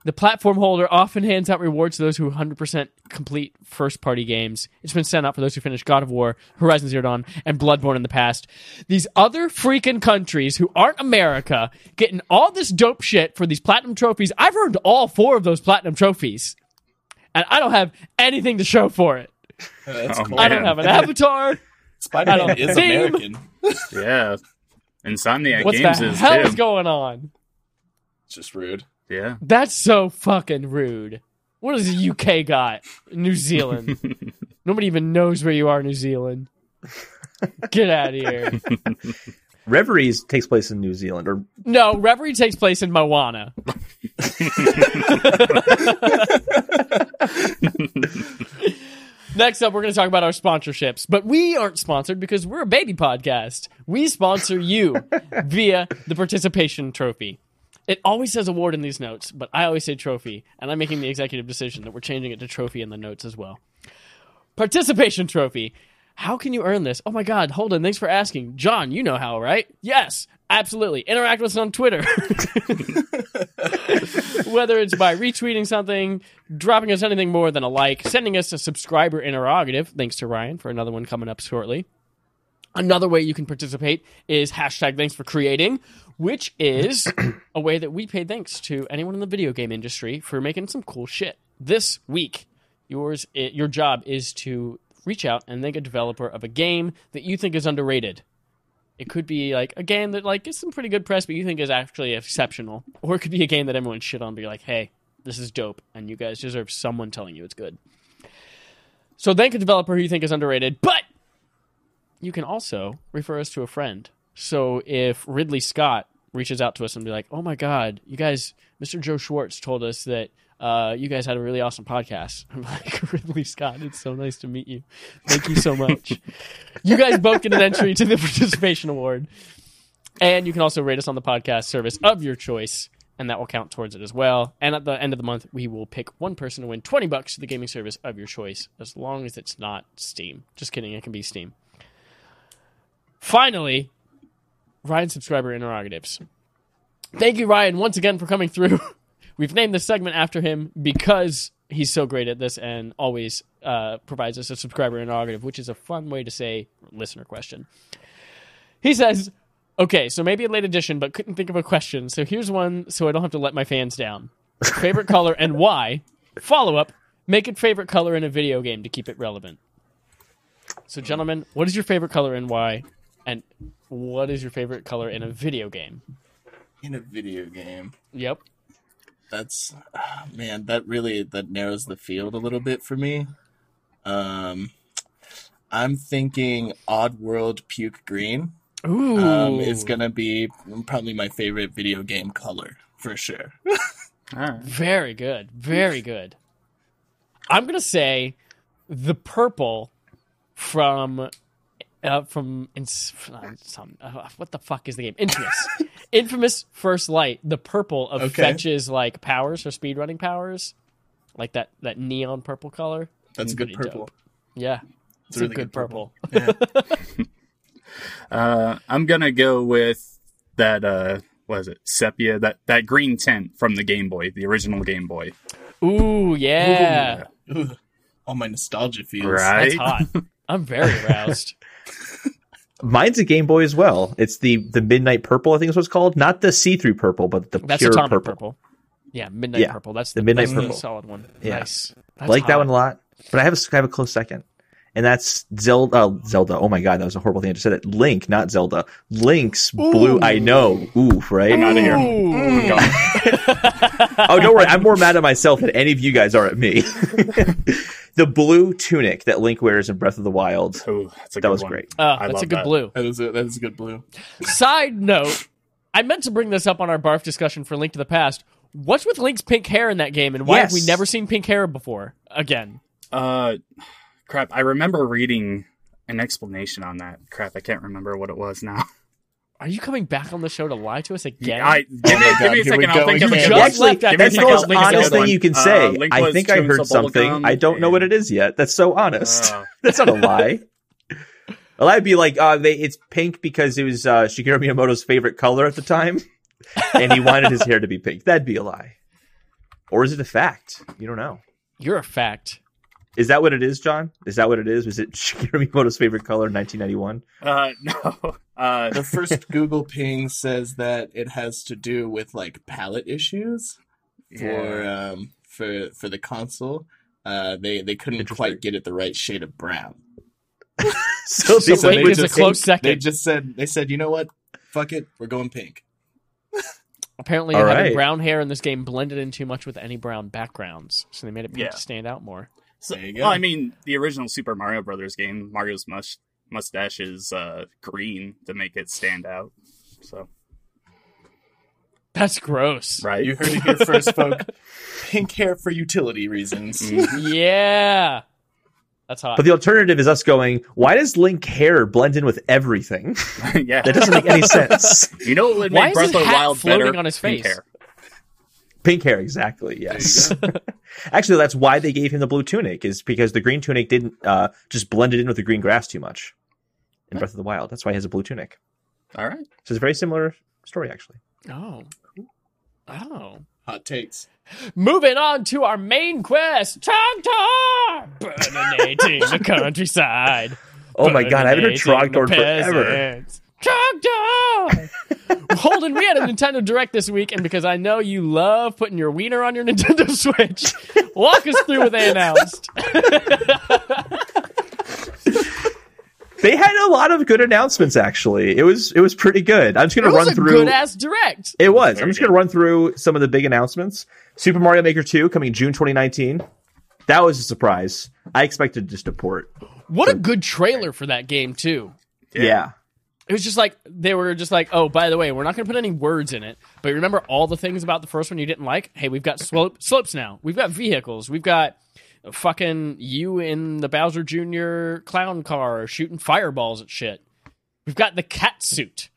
The platform holder often hands out rewards to those who 100% complete first party games. It's been sent out for those who finished God of War, Horizon Zero Dawn, and Bloodborne in the past. These other freaking countries who aren't America getting all this dope shit for these platinum trophies. I've earned all four of those platinum trophies, and I don't have anything to show for it. that's Oh, cool. I don't have an avatar. I Spider-Man is theme. American. Yeah. Insomniac What Games the is hell too. is going on? It's just rude. yeah. That's so fucking rude. What does the UK got? New Zealand. Nobody even knows where you are, New Zealand. Get out of here. Reveries takes place in New Zealand, or No, Reverie takes place in Moana. Next up, we're going to talk about our sponsorships, but we aren't sponsored because we're a baby podcast. We sponsor you via the participation trophy. It always says award in these notes, but I always say trophy, and I'm making the executive decision that we're changing it to trophy in the notes as well. Participation trophy. How can you earn this? Oh my God, Holden, thanks for asking. John, you know how, right? Yes, absolutely. Interact with us on Twitter. Whether it's by retweeting something, dropping us anything more than a like, sending us a subscriber interrogative, thanks to Ryan for another one coming up shortly. Another way you can participate is hashtag thanks for creating, which is a way that we pay thanks to anyone in the video game industry for making some cool shit. This week, yours i your job is to reach out and thank a developer of a game that you think is underrated. It could be like a game that like gets some pretty good press, but you think is actually exceptional, or it could be a game that everyone shit on, but like, hey, this is dope, and you guys deserve someone telling you it's good. So thank a developer who you think is underrated, but you can also refer us to a friend. So if Ridley Scott reaches out to us and be like, "Oh my God, you guys, Mr. Joe Schwartz told us that uh, you guys had a really awesome podcast," I'm like, "Ridley Scott, it's so nice to meet you. Thank you so much." you guys both get an entry to the participation award, and you can also rate us on the podcast service of your choice. And that will count towards it as well. And at the end of the month, we will pick one person to win 20 bucks to the gaming service of your choice, as long as it's not Steam. Just kidding, it can be Steam. Finally, Ryan subscriber interrogatives. Thank you, Ryan, once again for coming through. We've named this segment after him because he's so great at this and always uh, provides us a subscriber interrogative, which is a fun way to say listener question. He says, Okay, so maybe a late edition, but couldn't think of a question. So here's one so I don't have to let my fans down. Favorite color and why? Follow up, make it favorite color in a video game to keep it relevant. So, gentlemen, what is your favorite color and why? And what is your favorite color in a video game? In a video game, Yep. That's man, that really that narrows the field a little bit for me. Um, I'm thinking Oddworld Puke Green. Ooh. Um, is gonna be probably my favorite video game color for sure. All right. Very good. Very good. I'm gonna say the purple from uh, from ins- uh, some, uh, what the fuck is the game? Infamous. Infamous First Light. The purple of Okay. fetches like powers for speedrunning powers, like that that neon purple color. That's a good purple. dope. Yeah, it's, a a really good, good purple. purple. Uh, I'm gonna go with that. Uh, what is it? Sepia. That that green tint from the Game Boy, the original Game Boy. Ooh, yeah, Ooh, all my nostalgia feels. Right. that's hot. I'm very aroused. Mine's a Game Boy as well. It's the the midnight purple, I think is what it's called. Not the see through purple, but the That's pure purple. purple. Yeah, midnight Yeah, purple. That's the the, midnight that's purple. solid one. Yeah. Nice. I That's like that one a lot. But I have a, I have a close second. And that's Zelda. Uh, Zelda. Oh my god, that was a horrible thing I just said. It. Link, not Zelda. Link's blue. I know. Oof, right? I'm out of here. Ooh. oh, don't worry. I'm more mad at myself than any of you guys are at me. the blue tunic that Link wears in Breath of the Wild. Oh, that's a That good was one. great. Oh, I that's a good that. blue. That is a that is a good blue. Side note, I meant to bring this up on our barf discussion for Link to the Past. What's with Link's pink hair in that game, and why have we never seen pink hair before? Again, Uh, crap. I remember reading an explanation on that. Crap. I can't remember what it was now. are you coming back on the show to lie to us again? I give me, my give me a here we second. I'll go. think of You a just good left one. after Give me a that's That's the most think of a honest thing you can Uh, say. Link I think I heard something. bubblegum I don't know what it is yet. That's so honest. Uh. That's not a lie. well, I'd be like, uh, they, it's pink because it was uh, Shigeru Miyamoto's favorite color at the time, and he wanted his hair to be pink. That'd be a lie. Or is it a fact? You don't know. You're a fact. Is that what it is, John? Is that what it is? Was it Shigeru Miyamoto's favorite color in 1991? Uh, no. Uh, The first Google ping says that it has to do with like palette issues for yeah. um for for the console. Uh, they they couldn't quite get it the right shade of brown. So, So they- Link is a close second. They just said they said you know what, fuck it, we're going pink. Apparently, All having right. brown hair in this game blended in too much with any brown backgrounds, so they made it pink Yeah. to stand out more. So, There you go. well, I mean, the original Super Mario Brothers game, Mario's mus- mustache is uh, green to make it stand out. So, That's gross. right? You heard it here first, folk. Pink hair for utility reasons. Mm. Yeah, that's hot. But the alternative is us going, why does Link hair blend in with everything? yeah. That doesn't make any sense. You know what would Why make is Breath his of the hat Wild floating better? on his Pink face? hair. Pink hair, exactly. Yes. Actually, that's why they gave him the blue tunic, is because the green tunic didn't uh, just blended in with the green grass too much in Breath of the Wild. That's why he has a blue tunic. All right. So it's a very similar story, actually. oh, oh. Hot takes. Moving on to our main quest, Trogdor, burninating the countryside. Oh my god, I haven't heard Burninating the Trogdor forever. Peasants. Trogdor! Holden, we had a Nintendo Direct this week, and because I know you love putting your wiener on your Nintendo Switch, walk us through what they announced. They had a lot of good announcements. Actually, it was it was pretty good. I'm just gonna was run a through. good ass Direct. It was. Very I'm just good. going to run through some of the big announcements. Super Mario Maker 2 coming June 2019. That was a surprise. I expected just a port. What a good trailer for that game, too. Yeah. It was just like they were just like, oh, by the way, we're not going to put any words in it, but remember all the things about the first one you didn't like. Hey, we've got slope, slopes now. We've got vehicles. We've got fucking you in the Bowser Jr. clown car shooting fireballs at shit. We've got the cat suit,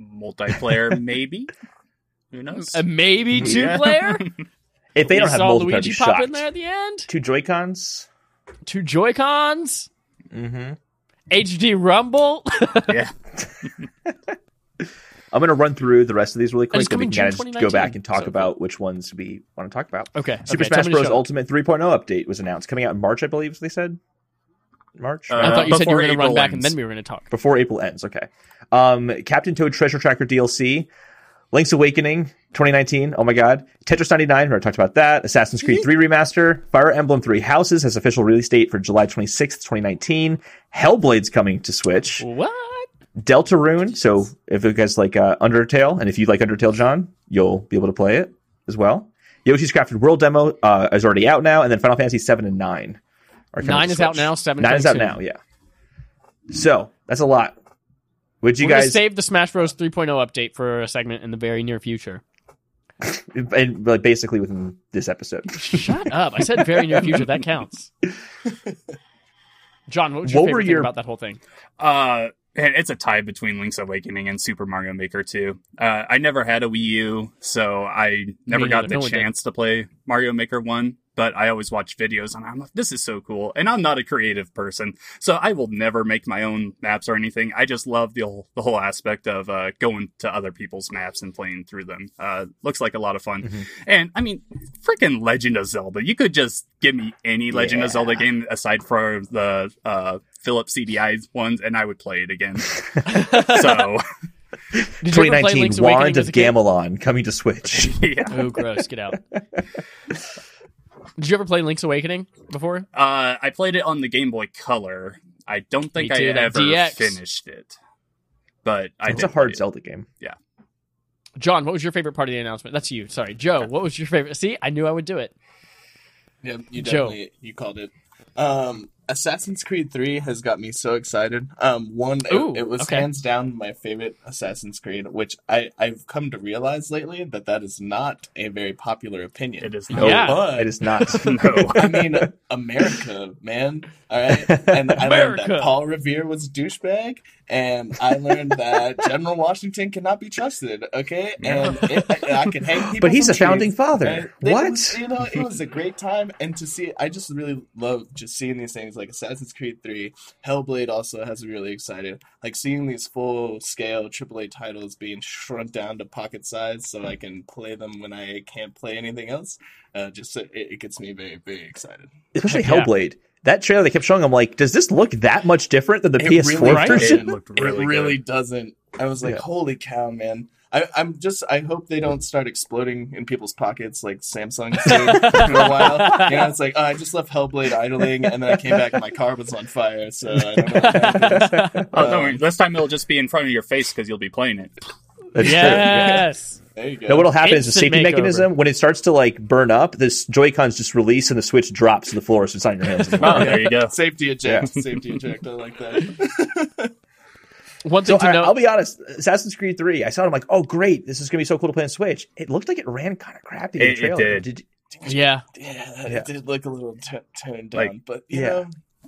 Multiplayer, maybe. Who knows? a maybe two Yeah. player. If they we don't have saw multiplayer, I'd Luigi pop shocked. in there at the end. Two Joy-Cons. Two Joy Cons, Mm-hmm. HD Rumble. yeah. I'm going to run through the rest of these really And it's quick, and we can kinda just go back and talk so- about which ones we want to talk about. okay, Super okay, Smash tell me to Bros. Ultimate 3.0 update was announced, coming out in March, I believe. as They said March. Uh, I thought you said you were going to run April back and then we were going to talk. before April ends. Okay. Um, Captain Toad Treasure Tracker DLC. Link's Awakening 2019. Oh my god. Tetris 99. We already talked about that. Assassin's Creed 3 remaster. Fire Emblem Three Houses has official release date for July 26th, 2019. Hellblade's coming to Switch. What? Deltarune. So if you guys like uh, Undertale, and if you like Undertale, John, you'll be able to play it as well. Yoshi's Crafted World demo uh, is already out now, and then Final Fantasy seven and nine are coming Nine to is out now, seven Nine is out now. Yeah. So that's a lot. Would you We're gonna guys save the Smash Bros 3.0 update for a segment in the very near future. and like basically within this episode? Shut up! I said very near future. That counts. John, what was your What favorite were thing your- about that whole thing? Uh, and it's a tie between Link's Awakening and Super Mario Maker 2. Uh, I never had a Wii U, so I never Me got neither. the No chance to play Mario Maker 1, but I always watch videos and I'm like, this is so cool. And I'm not a creative person, so I will never make my own maps or anything. I just love the whole, the whole aspect of, uh, going to other people's maps and playing through them. Uh, looks like a lot of fun. Mm-hmm. And I mean, freaking Legend of Zelda. You could just give me any Legend of Zelda game aside from the, uh, Philips CDI ones and I would play it again. so Did you ever play 2019 Link's Wand of? Gamelon coming to Switch. yeah. Oh, gross! Get out. Did you ever play Link's Awakening before? Uh, I played it on the Game Boy Color. I don't think I ever DX. finished it, but I it's a hard play it. Zelda game. Yeah. John, what was your favorite part of the announcement? That's you. Sorry, Joe. What was your favorite? See, I knew I would do it. Yeah, you definitely Joe. you called it. Um, Assassin's Creed Three has got me so excited. Um, one, it, Ooh, it was okay. hands down my favorite Assassin's Creed, which I I've come to realize lately that that is not a very popular opinion. It is not. Yeah. but it is not. No. I mean, America, man. All right, and I learned America. that Paul Revere was a douchebag, and I learned that General Washington cannot be trusted. Okay, and it, I, I can hang people. But he's from a founding trees. father. And it What? was- you know, it was a great time, and to see, I just really love just seeing these things like Assassin's Creed Three, Hellblade also has me really excited. Like seeing these full scale AAA titles being shrunk down to pocket size, so I can play them when I can't play anything else. Uh, just it, it gets me very very excited. Especially yeah. Hellblade. That trailer they kept showing, I'm like, does this look that much different than the It PS4 really right? version? It looked It really, really doesn't. I was like, Yeah. holy cow, man. I, I'm just. I hope they don't start exploding in people's pockets like Samsung did for a while. You know, it's like oh, I just left Hellblade idling, and then I came back and my car was on fire. So I don't know. What happened. Oh, don't Um, worry. This time it'll just be in front of your face because you'll be playing it. That's true. yes. There you go. No, what'll happen is the safety makeover. mechanism. When it starts to like burn up, this Joy-Cons just release and the Switch drops to the floor, so it's not in your hands anymore. Oh, there you go. Safety eject. Safety eject. I like that. One So thing to I, note. I'll be honest, Assassin's Creed 3, I saw it, I'm like, oh great, this is gonna be so cool to play on Switch. It looked like it ran kind of crappy in the It- it trailer. did. yeah, Yeah, Yeah. it did look a little t- toned down, Like, but you yeah. know,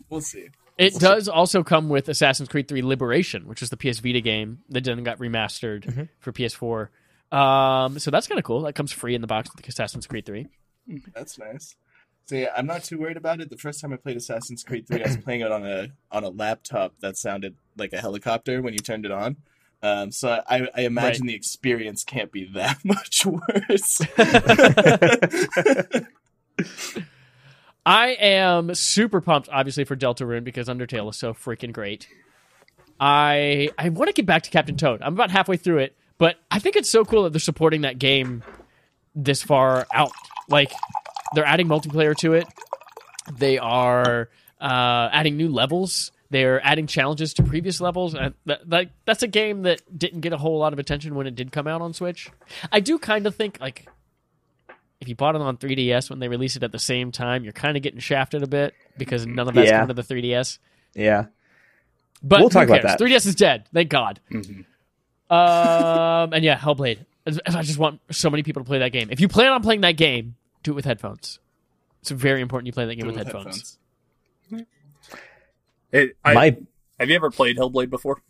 we'll see. it does also come with Assassin's Creed 3 Liberation, which is the PS Vita game that then got remastered Mm-hmm. for PS4. Um, so that's kind of cool. That comes free in the box with Assassin's Creed 3. That's nice. So yeah, I'm not too worried about it. The first time I played Assassin's Creed 3, I was playing it on a on a laptop that sounded like a helicopter when you turned it on. Um, so I, I imagine the experience can't be that much worse. I am super pumped, obviously, for Deltarune because Undertale is so freaking great. I I want to get back to Captain Toad. I'm about halfway through it, but I think it's so cool that they're supporting that game this far out. Like they're adding multiplayer to it. They are uh, adding new levels. They're adding challenges to previous levels. And that, that that's a game that didn't get a whole lot of attention when it did come out on Switch. I do kind of think like if you bought it on 3DS when they released it at the same time, you're kind of getting shafted a bit because none of that's Yeah. coming to the 3DS. yeah. But We'll talk about that. 3DS is dead. Thank God. Mhm. Um, and yeah, Hellblade. I just want so many people to play that game. If you plan on playing that game, do it with headphones. It's very important you play that game with, With headphones. It, I, My have you ever played Hellblade before?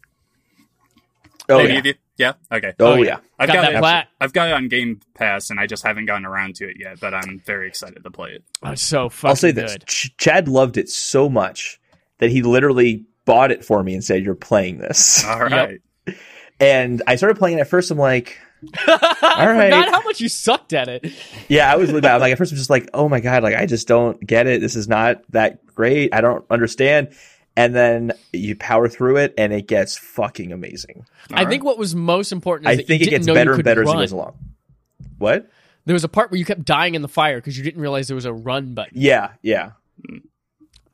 oh Any yeah. of you? Yeah. Okay. Oh, Oh, yeah. yeah. I've Got got, that it. plat. I've got it on Game Pass, and I just haven't gotten around to it yet. But I'm very excited to play it. Oh, it's so fucking I'll say this: good. Ch- Chad loved it so much that he literally bought it for me and said, "You're playing this." All right. And I started playing it at first. I'm like, I right. forgot how much you sucked at it. yeah, I was really bad. I'm like at first, I'm just like, oh my god, like I just don't get it. This is not that great. I don't understand. and then you power through it, and it gets fucking amazing. I think what was most important is I that think you it didn't gets better and could better as it goes along. What? There was a part where you kept dying in the fire because you didn't realize there was a run button. Yeah, yeah.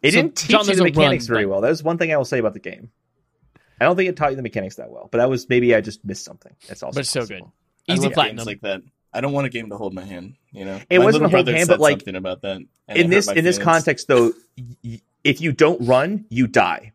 It So, didn't teach John, you the mechanics run very button. well. That was one thing I will say about the game. I don't think it taught you the mechanics that well, but I was maybe I just missed something. That's also But it's so good. I Easy love platinum. games like that. I don't want a game to hold my hand. You know, It My wasn't a hold hand, but, like, something about that. In this my in this context, though, y- if you don't run, you die,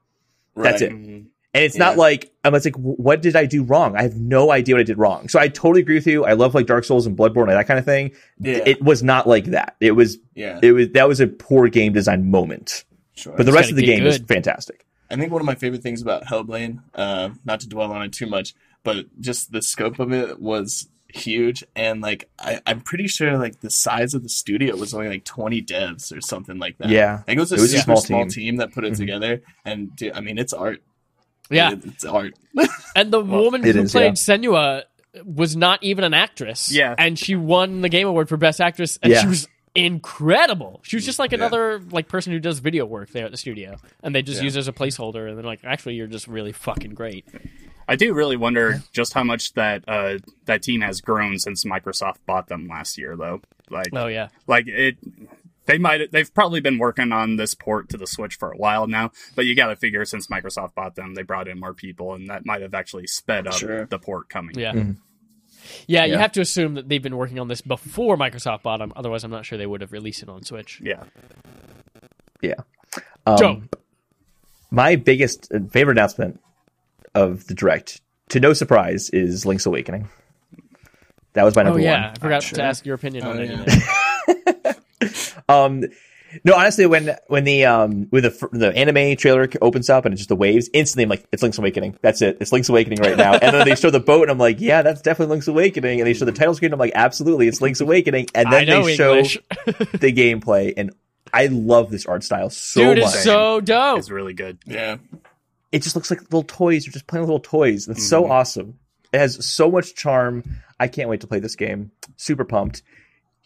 that's Right. it. Mhm. and it's Yeah. not like I'm it's like what did I do wrong? I have no idea what I did wrong. So I totally agree with you. I love like Dark Souls and Bloodborne and that kind of thing. Yeah. It was not like that. It was Yeah, it was that was a poor game design moment, sure. but the It's rest of the get game is fantastic. I think one of my favorite things about Hellblade, uh, not to dwell on it too much, but just the scope of it was huge, and like I, I'm pretty sure like the size of the studio was only like 20 devs or something like that. Yeah. I think it was a It was a super small small, team. team. that put it Mhm. together, and dude, I mean it's art. Yeah, It- it's art. and the woman it who is, played Senua was not even an actress. Yeah. and she won the Game Award for Best Actress, and Yeah. she was incredible. She was just like Yeah. another like person who does video work there at the studio, and they just Yeah. use her as a placeholder. And they're like, actually, you're just really fucking great. I do really wonder just how much that uh, that team has grown since Microsoft bought them last year, though. Like, Oh yeah, like it. They might. They've probably been working on this port to the Switch for a while now, but you got to figure since Microsoft bought them, they brought in more people, and that might have actually sped up Sure. the port coming. yeah. Mhm. Yeah, you have to assume that they've been working on this before Microsoft bought them. Otherwise, I'm not sure they would have released it on Switch. Yeah. Yeah. Um, Joe. my biggest uh, favorite announcement of the direct, to no surprise, is Link's Awakening. That was my number Oh yeah, one. I forgot Sure. to ask your opinion Oh, on it. Um, no, honestly, when when the um when the the anime trailer opens up and it's just the waves, instantly I'm like, it's Link's Awakening. That's it. It's Link's Awakening right now. and then they show the boat, and I'm like, yeah, that's definitely Link's Awakening. And they show the title screen, and I'm like, absolutely, it's Link's Awakening. And then know they show the gameplay, and I love this art style so Dude, much. it's so dope. It's really good. Yeah, it just looks like little toys. You're just playing with little toys. It's so Mhm. awesome. It has so much charm. I can't wait to play this game. Super pumped.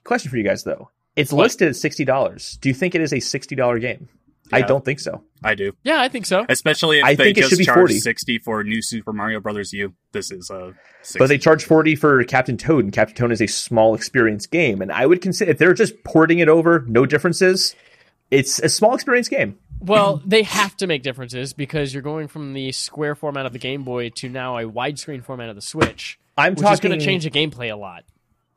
Question for you guys though. It's What? listed at sixty dollars. Do you think it is a sixty dollar game? I don't think so. I do, Yeah, I think so. especially if I they think it just should be charge 40. sixty for New Super Mario Brothers U. This is a. 60. But they charge forty for Captain Toad, and Captain Toad is a small experience game. And I would consider if they're just porting it over, no differences. It's a small experience game. Well, they have to make differences because you're going from the square format of the Game Boy to now a widescreen format of the Switch, I'm which talking. is going to change the gameplay a lot.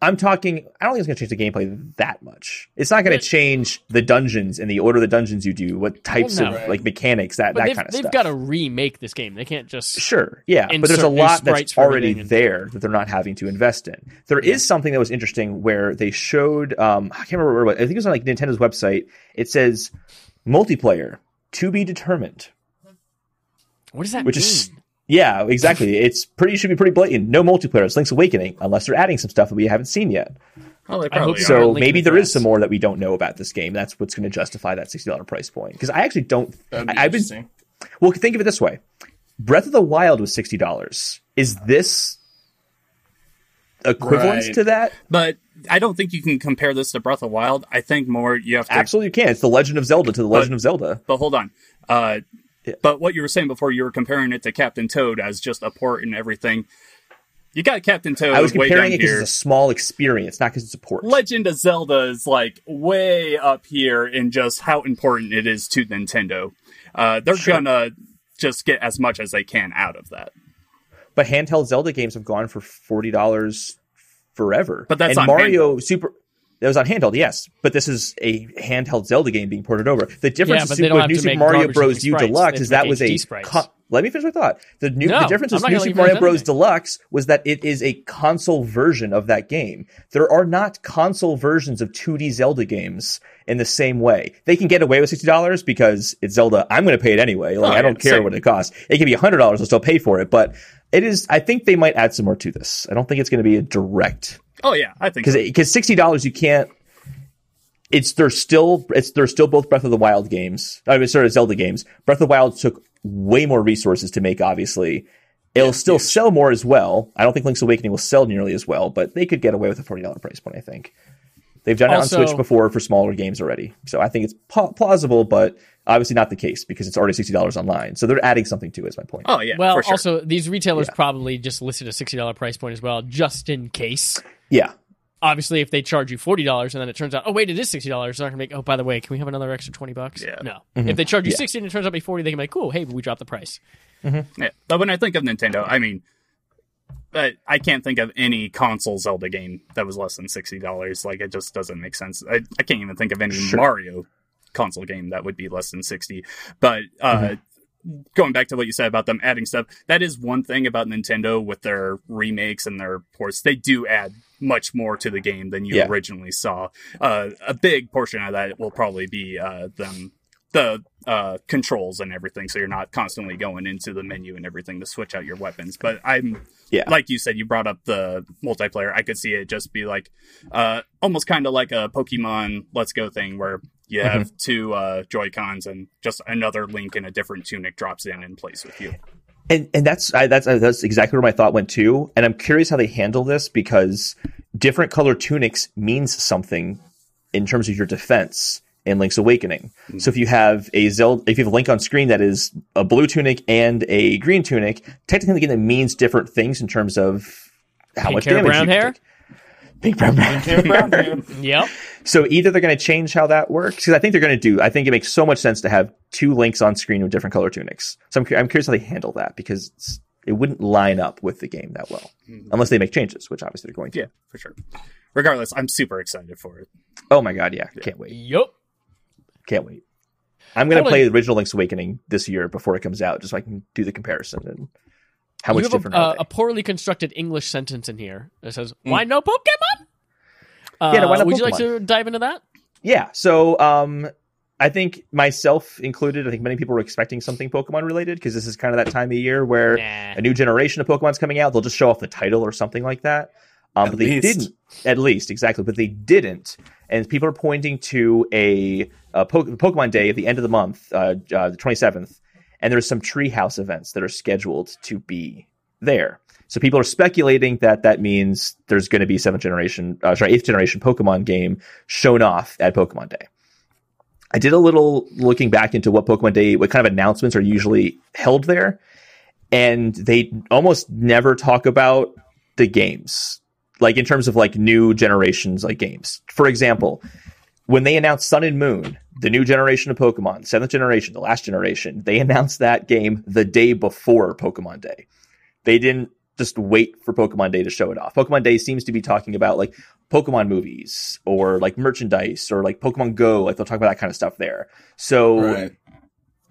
I'm talking. I don't think it's going to change the gameplay that much. It's not going to change the dungeons and the order of the dungeons you do, what types Well, no. of like mechanics, that But that kind of stuff. they've got to remake this game. They can't just. Sure, yeah, but there's a lot that's already and- there that they're not having to invest in. There is something that was interesting where they showed. Um, I can't remember where. it was. I think it was on like Nintendo's website. It says multiplayer to be determined, What does that which mean? is yeah, exactly. it's pretty should be pretty blatant. No multiplayer. It's Link's Awakening unless they're adding some stuff that we haven't seen yet. Oh, they probably so. are. Maybe there is some more that we don't know about this game. That's what's going to justify that sixty dollar price point. Because I actually don't. be I, I've been well. Think of it this way: Breath of the Wild was sixty dollars. Is this equivalent Right. to that? But I don't think you can compare this to Breath of the Wild. I think more you have to. Absolutely, you can. It's the Legend of Zelda to the Legend of Zelda. But hold on. Uh, Yeah. But what you were saying before, you were comparing it to Captain Toad as just a port and everything. You got Captain Toad I was comparing it because it's a small experience, not because it's a port. Legend of Zelda is like way up here in just how important it is to Nintendo. Uh, they're Sure. gonna just get as much as they can out of that. but handheld Zelda games have gone for forty dollars forever. But that's and Mario Super. That was on handheld, yes, but this is a handheld Zelda game being ported over. The difference Yeah, with New Super Mario Bros. U. Deluxe is that was a. Co- let me finish my thought. The new No, the difference with New Super Mario Bros. Deluxe was that it is a console version of that game. There are not console versions of 2D Zelda games in the same way. They can get away with sixty dollars because it's Zelda. I'm going to pay it anyway. Like Oh, I don't care same. what it costs. It can be hundred dollars. I'll still pay for it. But it is. I think they might add some more to this. I don't think it's going to be a direct Oh yeah, I think because so. because sixty dollars you can't. It's they're still it's they're still both Breath of the Wild games. I mean, sorry, Zelda games. Breath of the Wild took way more resources to make. Obviously, it'll still sell more as well. I don't think Link's Awakening will sell nearly as well, but they could get away with a forty dollar price point. I think They've done it on Switch before for smaller games already. So I think it's pl- plausible, but obviously not the case because it's already sixty dollars online. So they're adding something to it. Is my point. Oh yeah, well, for sure. also these retailers Yeah. probably just listed a sixty dollar price point as well, just in case. Yeah, Obviously, if they charge you forty dollars and then it turns out, oh wait, it is sixty dollars, they're not gonna make. Oh, by the way, can we have another extra twenty bucks? Yeah. No. Mm-hmm. If they charge you Yeah. sixty and it turns out to be forty, they can be like, cool, hey, we dropped the price. Yeah, but when I think of Nintendo, I mean, but I can't think of any console Zelda game that was less than sixty dollars. Like it just doesn't make sense. I, I can't even think of any Sure. Mario console game that would be less than sixty. But uh, Mm-hmm. Going back to what you said about them adding stuff, that is one thing about Nintendo with their remakes and their ports. They do add much more to the game than you Yeah. originally saw. Uh, a big portion of that will probably be uh, them the uh, controls and everything, so you're not constantly going into the menu and everything to switch out your weapons. But I'm yeah. like you said, you brought up the multiplayer. I could see it just be like uh, almost kind of like a Pokemon Let's Go thing where you Mm-hmm. have two uh, Joy Cons and just another Link in a different tunic drops in and plays with you. and and that's I, that's uh, that's exactly where my thought went too. And I'm curious how they handle this because different color tunics means something in terms of your defense in Link's Awakening. So if mm-hmm. you have a Zelda, if you have a Link on screen that is a blue tunic and a green tunic, technically again, it means different things in terms of how Pink much hair, damage brown hair? take. Pink brown hair. Yep. So either they're going to change how that works because I think they're going to do. I think it makes so much sense to have two links on screen with different color tunics. So I'm, I'm curious how they handle that because it's, it wouldn't line up with the game that well mm-hmm. unless they make changes, which obviously they're going to. Yeah, for sure. Regardless, I'm super excited for it. Oh my god, yeah, can't wait, Yup. Can't wait. I'm going to play the original Link's Awakening this year before it comes out, just so I can do the comparison and how much a, different uh, a poorly constructed English sentence in here that says, "Why no Pokemon?" Uh, Yeah, no, why no would you like to dive into that? Yeah. So, um, I think myself included, I think many people were expecting something Pokemon related because this is kind of that time of year where Nah. a new generation of Pokemon's coming out. They'll just show off the title or something like that. Um, but they least. didn't, at least exactly, but they didn't. And people are pointing to a, a po- Pokemon Day at the end of the month, uh, uh, the 27th, and there's some treehouse events that are scheduled to be there. So people are speculating that that means there's going to be seventh generation, uh, sorry, eighth generation Pokemon game shown off at Pokemon Day. I did a little looking back into what Pokemon Day, what kind of announcements are usually held there, and they almost never talk about the games, like in terms of like new generations, like games. For example, when they announced Sun and Moon, the new generation of Pokemon, seventh generation, the last generation, they announced that game the day before Pokemon Day. They didn't just wait for Pokemon Day to show it off. Pokemon Day seems to be talking about like Pokemon movies or like merchandise or like Pokemon Go. Like they'll talk about that kind of stuff there. So Right.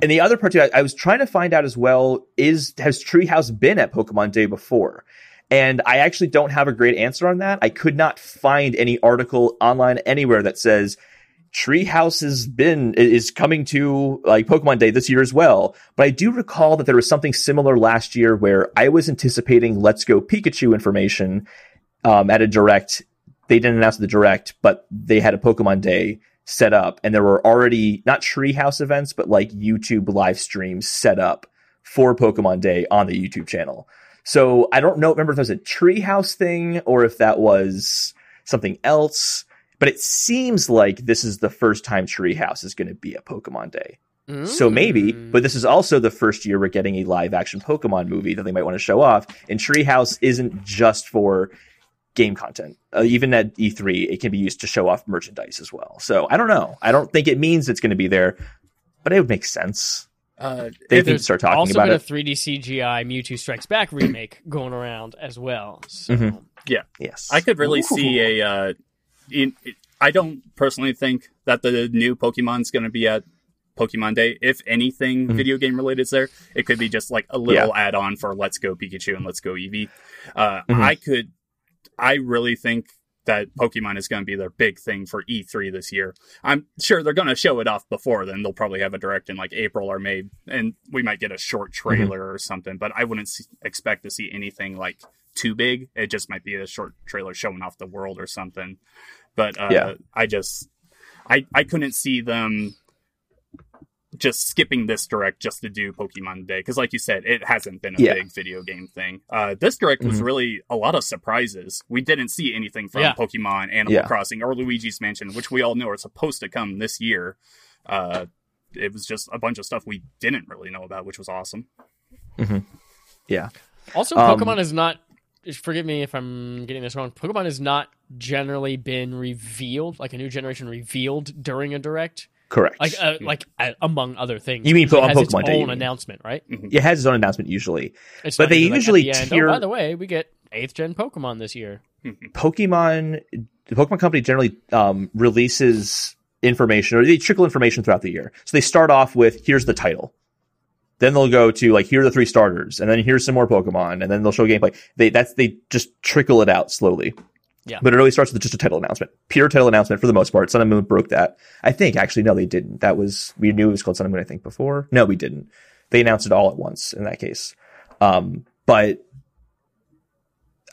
and the other part too, I, I was trying to find out as well is has Treehouse been at Pokemon Day before? And I actually don't have a great answer on that. I could not find any article online anywhere that says Treehouse has been is coming to like Pokemon Day this year as well. But I do recall that there was something similar last year where I was anticipating Let's Go Pikachu information um, at a direct. They didn't announce the direct, but they had a Pokemon Day set up, and there were already not Treehouse events, but like YouTube live streams set up for Pokemon Day on the YouTube channel. So I don't know. Remember if that was a Treehouse thing or if that was something else. But it seems like this is the first time Treehouse is going to be a Pokemon Day. So maybe, Mm. but this is also the first year we're getting a live action Pokemon movie that they might want to show off. And Treehouse isn't just for game content. Uh, even at E3, it can be used to show off merchandise as well. So I don't know. I don't think it means it's going to be there, but it would make sense. Uh, They if- can start talking also about been it. a 3D CGI Mewtwo Strikes Back remake going around as well. So Mhm. Yeah. yes. I could really Ooh. see a. Uh, in, I don't personally think that the new Pokemon's going to be at Pokemon Day. If anything, Mhm. video game related is there, it could be just like a little add on for Let's Go Pikachu and Let's Go Eevee. Uh, Mhm. I could. I really think that Pokemon is going to be their big thing for E3 this year. I'm sure they're going to show it off before then. They'll probably have a direct in like April or May, and we might get a short trailer or something. But I wouldn't expect to see anything like too big. It just might be a short trailer showing off the world or something. But uh, Yeah. I just, I, I couldn't see them just skipping this direct just to do Pokemon Day because, like you said, it hasn't been a Yeah. big video game thing. Uh, this direct was Mhm. really a lot of surprises. We didn't see anything from Yeah. Pokemon, Animal Yeah. Crossing, or Luigi's Mansion, which we all know are supposed to come this year. Uh, it was just a bunch of stuff we didn't really know about, which was awesome. Yeah. Also, Um, Pokemon is not. Forgive me if I'm getting this wrong. Pokemon has not generally been revealed, like a new generation revealed during a direct, Correct. like uh, like uh, among other things. You mean it on has its Pokemon Day, you own mean. announcement, right? it has its own announcement usually. It's But not they like, usually the end, tier- Oh, by the way, we get eighth gen Pokemon this year. Pokemon, the Pokemon Company generally um, releases information or they trickle information throughout the year. So they start off with here's the title. Then they'll go to like here are the three starters, and then here's some more Pokemon, and then they'll show gameplay. They that's they just trickle it out slowly. Yeah. But it always starts with just a title announcement. Pure title announcement for the most part. Sun and Moon broke that. I think actually no, they didn't. That was we knew it was called Sun and Moon. I think before. No, we didn't. They announced it all at once in that case. Um, but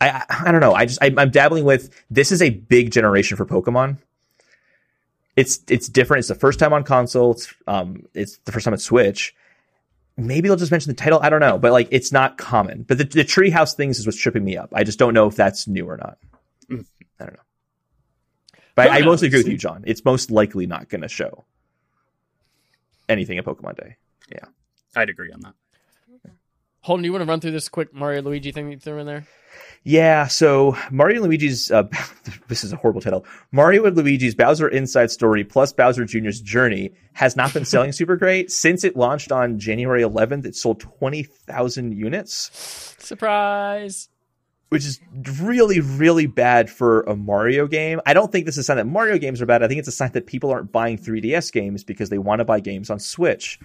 I, I don't know. I just I, I'm dabbling with this is a big generation for Pokemon. It's it's different. It's the first time on console. It's um it's the first time on Switch. Maybe they'll just mention the title. I don't know, but like it's not common. But the the treehouse things is what's tripping me up. I just don't know if that's new or not. Mm. I don't know. But I Who mostly agree with you, John. It's most likely not going to show anything at Pokemon Day. Yeah, I'd agree on that. Holden, do you want to run through this quick Mario Luigi thing you threw in there? Yeah, so Mario and Luigi's uh, this is a horrible title. Mario and Luigi's Bowser Inside Story plus Bowser Jr.'s Journey has not been selling super great since it launched on January 11th. It sold 20,000 units, Surprise! Which is really really bad for a Mario game. I don't think this is a sign that Mario games are bad. I think it's a sign that people aren't buying 3DS games because they want to buy games on Switch.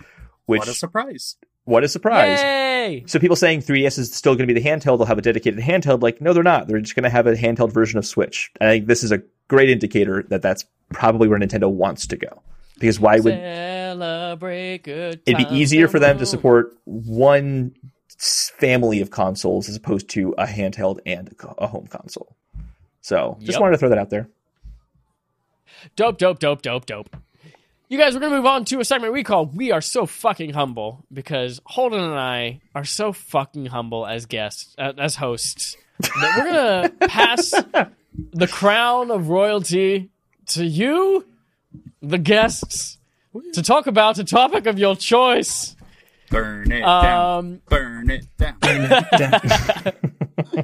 Which what a surprise! what a surprise. Yay! So people saying 3DS is still going to be the handheld, they'll have a dedicated handheld. Like, no, they're not. They're just going to have a handheld version of Switch. And I think this is a great indicator that that's probably where Nintendo wants to go. Because why would Celebrate good it be easier for them to support one s- family of consoles as opposed to a handheld and a home console? So just Yep. wanted to throw that out there. Dope, dope, dope, dope, dope. You guys, we're going to move on to a segment we call We Are So Fucking Humble because Holden and I are so fucking humble as guests, uh, as hosts, that we're going to pass the crown of royalty to you, the guests, to talk about a topic of your choice. Burn it down. Um, Burn it down.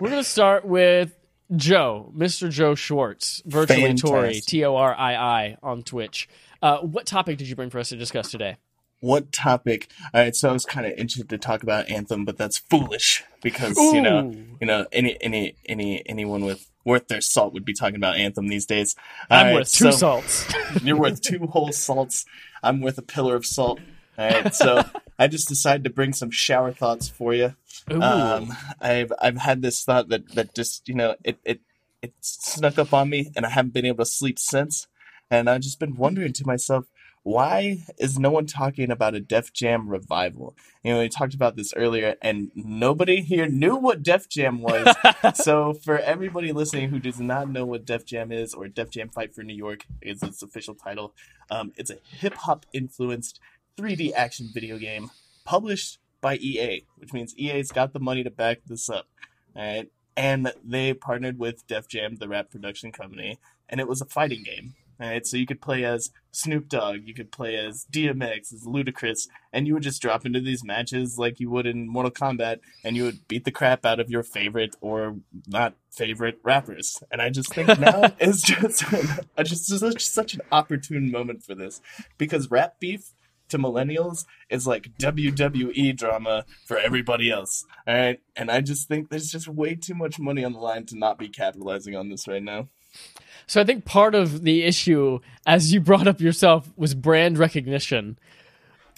we're going to start with Joe, Mr. Joe Schwartz, virtually Torii, Fantastic. T O R I I on Twitch. Uh, what topic did you bring for us to discuss today? What topic? All right, so I was kind of interested to talk about Anthem, but that's foolish because you know, you know, any any any anyone with worth their salt would be talking about Anthem these days. All I'm right, worth two so- salts. You're worth two whole salts. I'm worth a pillar of salt. All right, so I just decided to bring some shower thoughts for you. Um, I've I've had this thought that that just you know it it it snuck up on me, and I haven't been able to sleep since. And I've just been wondering to myself, why is no one talking about a Def Jam revival? You know, we talked about this earlier, and nobody here knew what Def Jam was. so, for everybody listening who does not know what Def Jam is, or Def Jam Fight for New York is its official title, um, it's a hip hop influenced 3D action video game published by EA, which means EA's got the money to back this up. All right. And they partnered with Def Jam, the rap production company, and it was a fighting game. All right, so you could play as Snoop Dogg, you could play as DMX, as Ludacris, and you would just drop into these matches like you would in Mortal Kombat, and you would beat the crap out of your favorite or not favorite rappers. And I just think now is just I just such, such an opportune moment for this because rap beef to millennials is like WWE drama for everybody else. All right, and I just think there's just way too much money on the line to not be capitalizing on this right now. So I think part of the issue, as you brought up yourself, was brand recognition.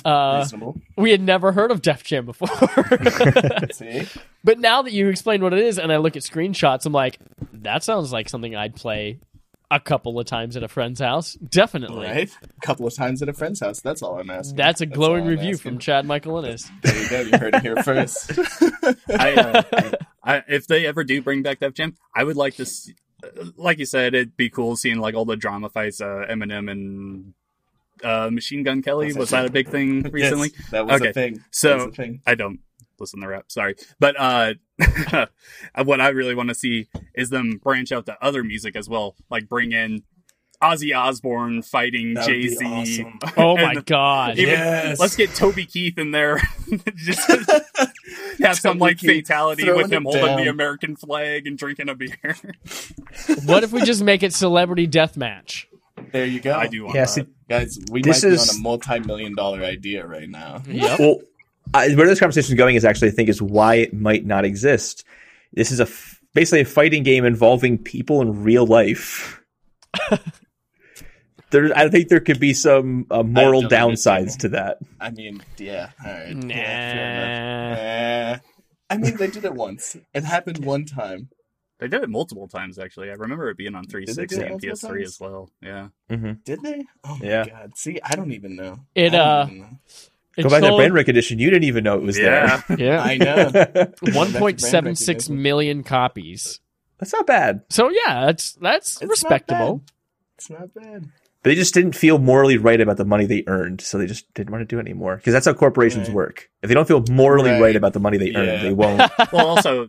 Uh, Reasonable. we had never heard of Def Jam before, See, but now that you explained what it is, and I look at screenshots, I'm like, that sounds like something I'd play a couple of times at a friend's house. Definitely, right? A couple of times at a friend's house. That's all I'm asking. that's a glowing all review asking. from Chad Michael Innes. There you go. You heard it here first. I, uh, I, if they ever do bring back Def Jam, I would like to. See, like you said, it'd be cool seeing like all the drama fights, uh, Eminem and uh, Machine Gun Kelly. What's Was that? that a big thing recently? Yes, that was Okay, a thing. so- that was a thing. I don't listen to rap, sorry. But uh what I really want to see is them branch out to other music as well. Like bring in Ozzy Osbourne fighting Jay Z. awesome. Oh my god. even- Yes. Let's get Toby Keith in there. Just have some like Keith fatality with him holding down. the American flag and drinking a beer. What if we just make it celebrity death match? There you go. I do want Yeah, that. see, Guys, we This might is- be on a multi-million dollar idea right now. Yep. well, I, where this conversation is going is actually, I think, is why it might not exist. This is a f- basically a fighting game involving people in real life. there, I think there could be some uh, moral downsides to that. I mean, yeah, all right. Nah. Yeah, fair. Eh. I mean, they did it once. It happened one time. They did it multiple times actually. I remember it being on 360 do and PS3 times? as well. Yeah. Did they? Oh my Yeah. god. See, I don't even know. It, I don't uh, even know. It Go back to that brand recognition. You didn't even know it was Yeah. Yeah. I know. One point seven Brand six recognition. million copies. That's not bad. So yeah, that's that's It's respectable. bad. It's not bad. But they just didn't feel morally right about the money they earned, so they just didn't want to do it anymore. Because that's how corporations Right. work. If they don't feel morally right, Right. about the money they Yeah. earned, they won't. Well, also,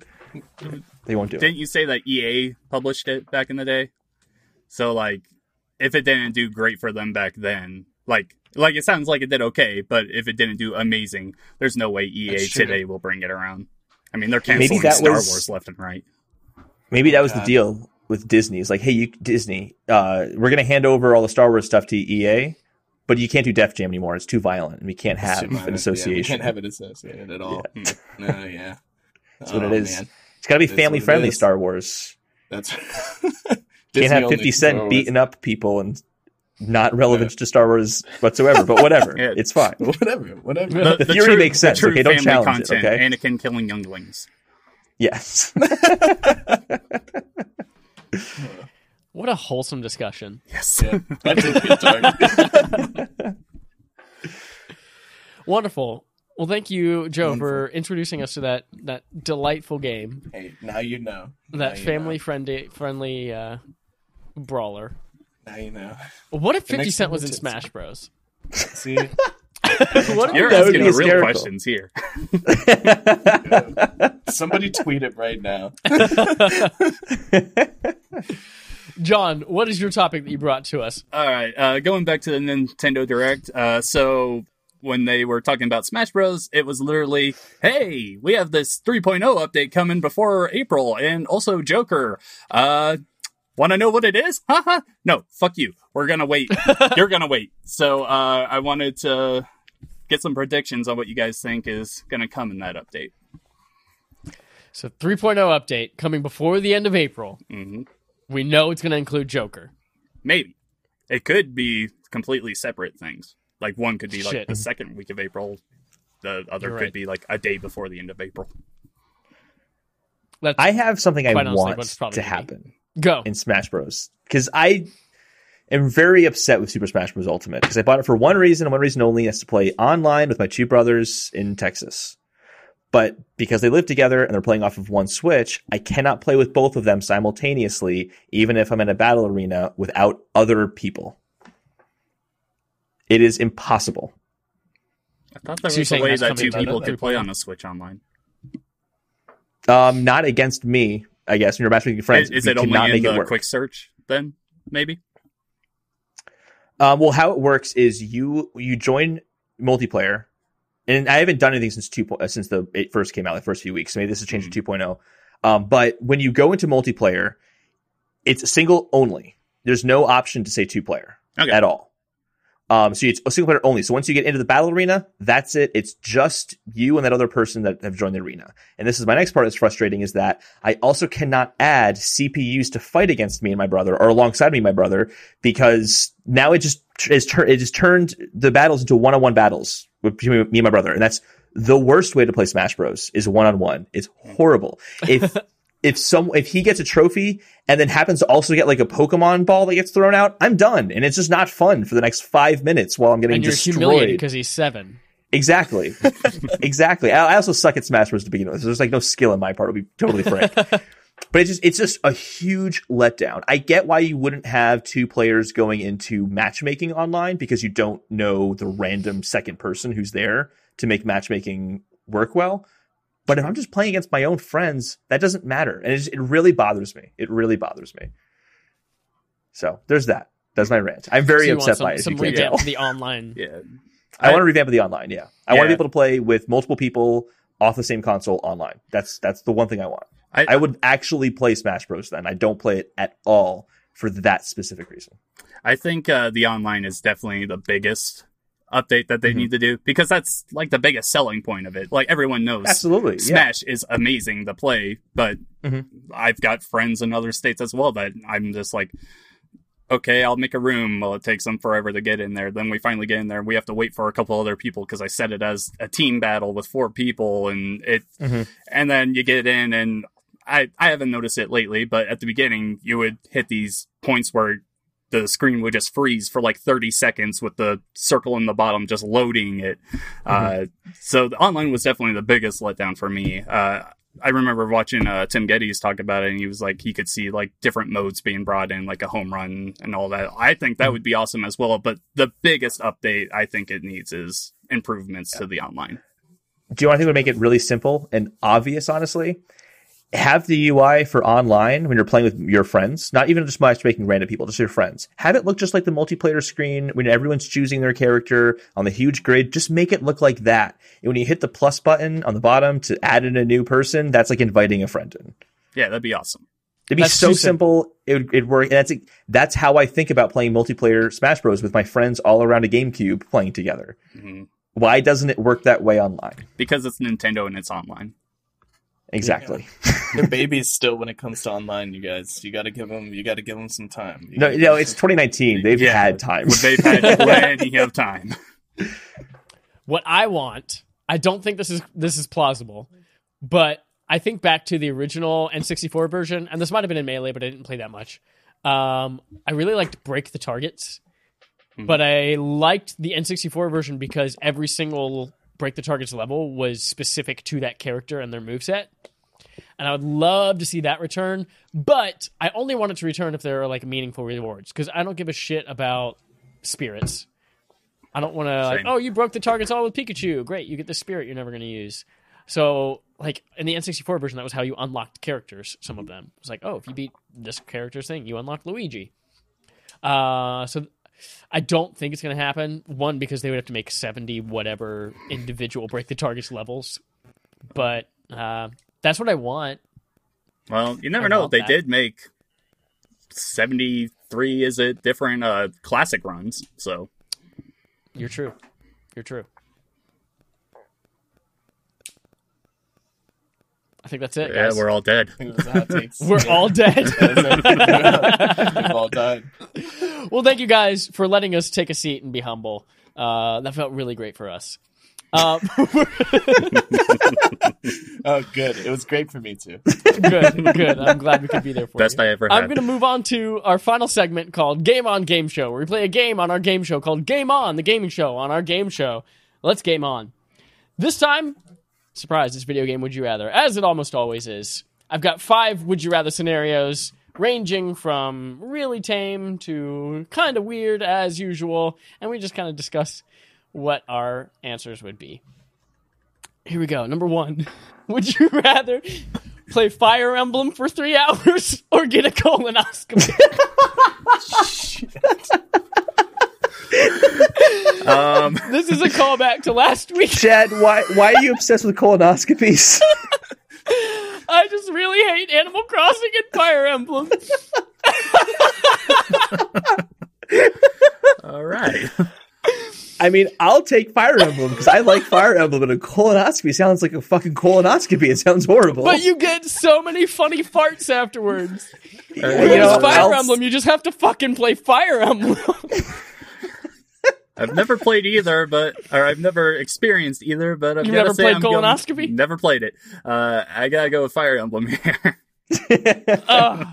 They won't do it. didn't you say that EA published it back in the day? So like, if it didn't do great for them back then, like, like it sounds like it did okay, but if it didn't do amazing, there's no way EA today will bring it around. I mean, they're Maybe canceling that Star was- Wars left and right. Maybe that was the deal with Disney. It's like, hey, you Disney, uh, we're gonna hand over all the Star Wars stuff to EA, but you can't do Def Jam anymore. It's too violent, and we can't have too violent. an Yeah, association. we can't have it associated at all. No, yeah. That's what Oh, it is. man. It's gotta be That's family friendly. Star Wars. That's Can't have Fifty Cent beating up people and not relevant to Star Wars whatsoever. But whatever, Yeah. it's fine. whatever, whatever. The, The theory makes sense, true okay? Don't family challenge it, content, okay? Anakin killing younglings. Yes. What a wholesome discussion. Yes. Yeah, that did get dark. Wonderful. Well, thank you, Joe, for introducing us to that that delightful game, hey, now you know. Now that you family friendly friendly uh, brawler. Know. Now you know. What if Fifty Cent was in is- Smash Bros? See, what You're asking the real hysterical. questions here. somebody tweet it right now. John, what is your topic that you brought to us? All right, uh, going back to the Nintendo Direct. Uh, so when they were talking about Smash Bros, it was literally, "Hey, we have this 3.0 update coming before April, and also Joker. Uh, want to know what it is? Haha. no, fuck you. We're gonna wait. You're gonna wait. So uh, I wanted to get some predictions on what you guys think is gonna come in that update. So 3.0 update coming before the end of April. hmm We know it's going to include Joker. Maybe it could be completely separate things. Like one could be like Shit. the second week of April. The other You're could right. be like a day before the end of April. Let's I have something I honestly, want to gonna be. happen go. in Smash Bros. Because I am very upset with Super Smash Bros. Ultimate because I bought it for one reason and one reason only: is to play online with my two brothers in Texas. But because they live together and they're playing off of one Switch, I cannot play with both of them simultaneously, even if I'm in a battle arena without other people. It is impossible. I thought there So you're was a saying way that two people could play on the Switch online. Um, not against me, I guess. When you're matchmaking friends, is is it only in the work. quick search then? Maybe. Um, well, how it works is you you join multiplayer, and I haven't done anything since two uh, since the it first came out, the first few weeks. So maybe this has changed to 2.0. Um, but when you go into multiplayer, it's single only. There's no option to say two player Okay. at all. Um, so it's a single player only. So once you get into the battle arena, that's it. It's just you and that other person that have joined the arena. And this is my next part that's frustrating is that I also cannot add CPUs to fight against me and my brother or alongside me and my brother because now it just is tur- it just turned the battles into one-on-one battles between me and my brother. And that's the worst way to play Smash Bros is one-on-one. It's horrible. If if some if he gets a trophy and then happens to also get like a Pokemon ball that gets thrown out, I'm done, and it's just not fun for the next five minutes while I'm getting And you're destroyed. because he's seven. Exactly, exactly. I, I also suck at Smash Bros to begin with. So there's like no skill in my part. To be totally frank. but But it's just it's just a huge letdown. I get why you wouldn't have two players going into matchmaking online because you don't know the random second person who's there to make matchmaking work well. But if I'm just playing against my own friends, that doesn't matter, and it, just, it really bothers me. It really bothers me. So there's that. That's my rant. I'm very So upset some, by it. some you revamp to the online. Yeah. I, want to revamp the online. Yeah, I want to be able to play with multiple people off the same console online. That's that's the one thing I want. I, I would actually play Smash Bros. Then I don't play it at all for that specific reason. I think uh, the online is definitely the biggest update that they Mhm. need to do because that's like the biggest selling point of it. Like everyone knows Absolutely, yeah. Smash is amazing to play, but Mhm. I've got friends in other states as well that I'm just like, okay, I'll make a room. Well, it takes them forever to get in there. Then we finally get in there. and We have to wait for a couple other people because I set it as a team battle with four people, and it, Mhm. and then you get in, and I I haven't noticed it lately, but at the beginning you would hit these points where the screen would just freeze for like 30 seconds with the circle in the bottom just loading it. Uh, so the online was definitely the biggest letdown for me. Uh, I remember watching uh, Tim Gettys talk about it, and he was like, he could see like different modes being brought in, like a home run and all that. I think that would be awesome as well. But the biggest update I think it needs is improvements to the online. Do you want to think would make it really simple and obvious? Honestly, have the UI for online when you're playing with your friends, not even just matchmaking random people, just your friends. Have it look just like the multiplayer screen when everyone's choosing their character on the huge grid. Just make it look like that. And when you hit the plus button on the bottom to add in a new person, that's like inviting a friend in. Yeah, that'd be awesome. It'd be That's so too simple. It would it'd work. And that's that's how I think about playing multiplayer Smash Bros with my friends all around a GameCube playing together. hmm Why doesn't it work that way online? Because it's Nintendo and it's online. Exactly. They're babies still when it comes to online. You guys, you got to give them. You got to give them some time. You No, no, it's 2019. They've Yeah. had time. They've had plenty of time. What I want, I don't think this is this is plausible, but I think back to the original N64 version, and this might have been in Melee, but I didn't play that much. Um, I really liked Break the Targets, but I liked the N64 version because every single Break the Targets level was specific to that character and their moveset. And I would love to see that return, but I only want it to return if there are like meaningful rewards because I don't give a shit about spirits. I don't want to like, oh, you broke the targets all with Pikachu. Great, you get the spirit you're never going to use. So, like in the N64 version, that was how you unlocked characters. Some of them it was like, oh, if you beat this character's thing, you unlock Luigi. Uh, so I don't think it's going to happen. One because they would have to make seventy whatever individual break the targets levels, but uh, that's what I want. Well, you never I know. They that. did make 73 is it different uh classic runs. So, You're true. You're true. I think that's it. yeah, guys. we're all dead. we're hot. We're all dead. We've all died. well, thank you guys for letting us take a seat and be humble. Uh, that felt really great for us. Uh, Oh, good. It was great for me too. good, good. I'm glad we could be there for Best you. I ever Had. I'm going to move on to our final segment called Game On Game Show, where we play a game on our game show called Game On, the gaming show on our game show. Let's game on. This time, surprise, it's video game Would You Rather, as it almost always is. I've got five Would You Rather scenarios, ranging from really tame to kind of weird as usual, and we just kind of discuss what our answers would be. Here we go. Number one Would you rather play Fire Emblem for three hours or get a colonoscopy? Um, this is a callback to last week. Chad, why why are you obsessed with colonoscopies? I just really hate Animal Crossing and Fire Emblem. all right. I mean, I'll take Fire Emblem because I like Fire Emblem, but a colonoscopy sounds like a fucking colonoscopy. It sounds horrible. But you get so many funny farts afterwards. Whereas you know, Fire I'll- Emblem, you just have to fucking play Fire Emblem. I've never played either, but or I've never experienced either, but I've You've gotta never say played I'm going- colonoscopy? never played it. Uh, I gotta go with Fire Emblem here. Ugh.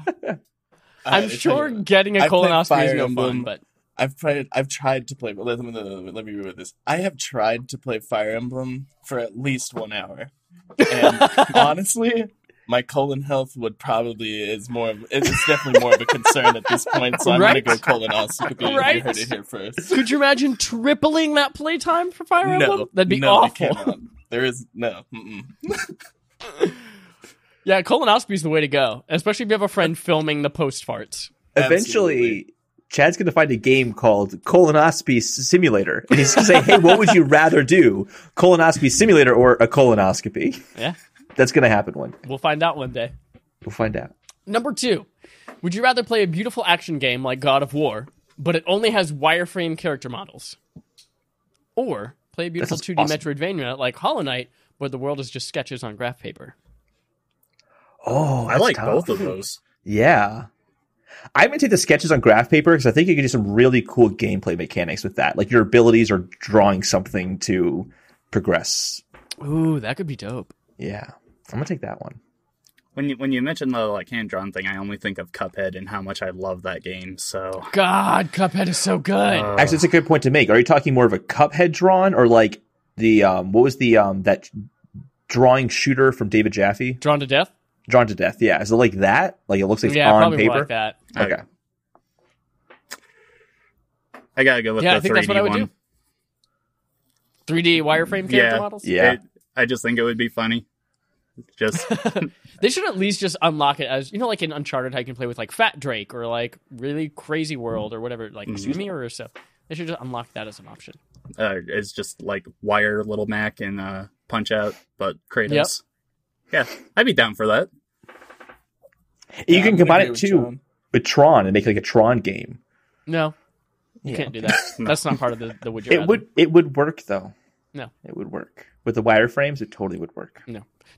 I'm I sure you getting a I played colonoscopy is no Emblem. fun, but I've tried. I've tried to play. Let me let me read this. I have tried to play Fire Emblem for at least one hour, and honestly, my colon health would probably is more of it's definitely more of a concern at this point. So I'm Right? gonna go colonoscopy. Right? You heard it here first. Could you imagine tripling that playtime for Fire Emblem? No, That'd be no, awful. There is no. Yeah, colonoscopy is the way to go, especially if you have a friend filming the post farts. Eventually, Absolutely. Chad's going to find a game called Colonoscopy Simulator, and he's going to say, "Hey, what would you rather do, colonoscopy simulator or a colonoscopy?" Yeah, That's going to happen one. we'll find out one day. We'll find out. Number two, would you rather play a beautiful action game like God of War, but it only has wireframe character models, or play a beautiful 2D awesome. Metroidvania like Hollow Knight, where the world is just sketches on graph paper? Oh, I like tough. both of those. Yeah. I'm gonna take the sketches on graph paper because I think you can do some really cool gameplay mechanics with that. Like your abilities are drawing something to progress. Ooh, that could be dope. Yeah. I'm gonna take that one. When you when you mention the like hand drawn thing, I only think of Cuphead and how much I love that game. So God, Cuphead is so good. uh, Actually, it's a good point to make. Are you talking more of a cuphead drawn or like the um what was the um that drawing shooter from David Jaffe? Drawn to Death? Drawn to death, yeah. Is it like that? Like it looks like it's yeah, on paper? like that. Okay. I gotta go with Yeah, I the think that's what 3D I would one. do. 3D wireframe character Yeah. models? Yeah. It- I just think it would be funny. Just They should at least just unlock it as you know, like in Uncharted, how you can play with like Fat Drake or like really crazy world or whatever, like Mhm. excuse me or stuff. They should just unlock that as an option. uh, it's just like wire little Mac and uh, Punch Out, but Kratos. Yeah, I'd be down for that. You Yeah, can combine gonna it too John. with Tron and make like a Tron game. No, you Yeah. can't do that. That's not part of the the would you It rather. would it would work though. No. It would work. With the wireframes, it totally would work.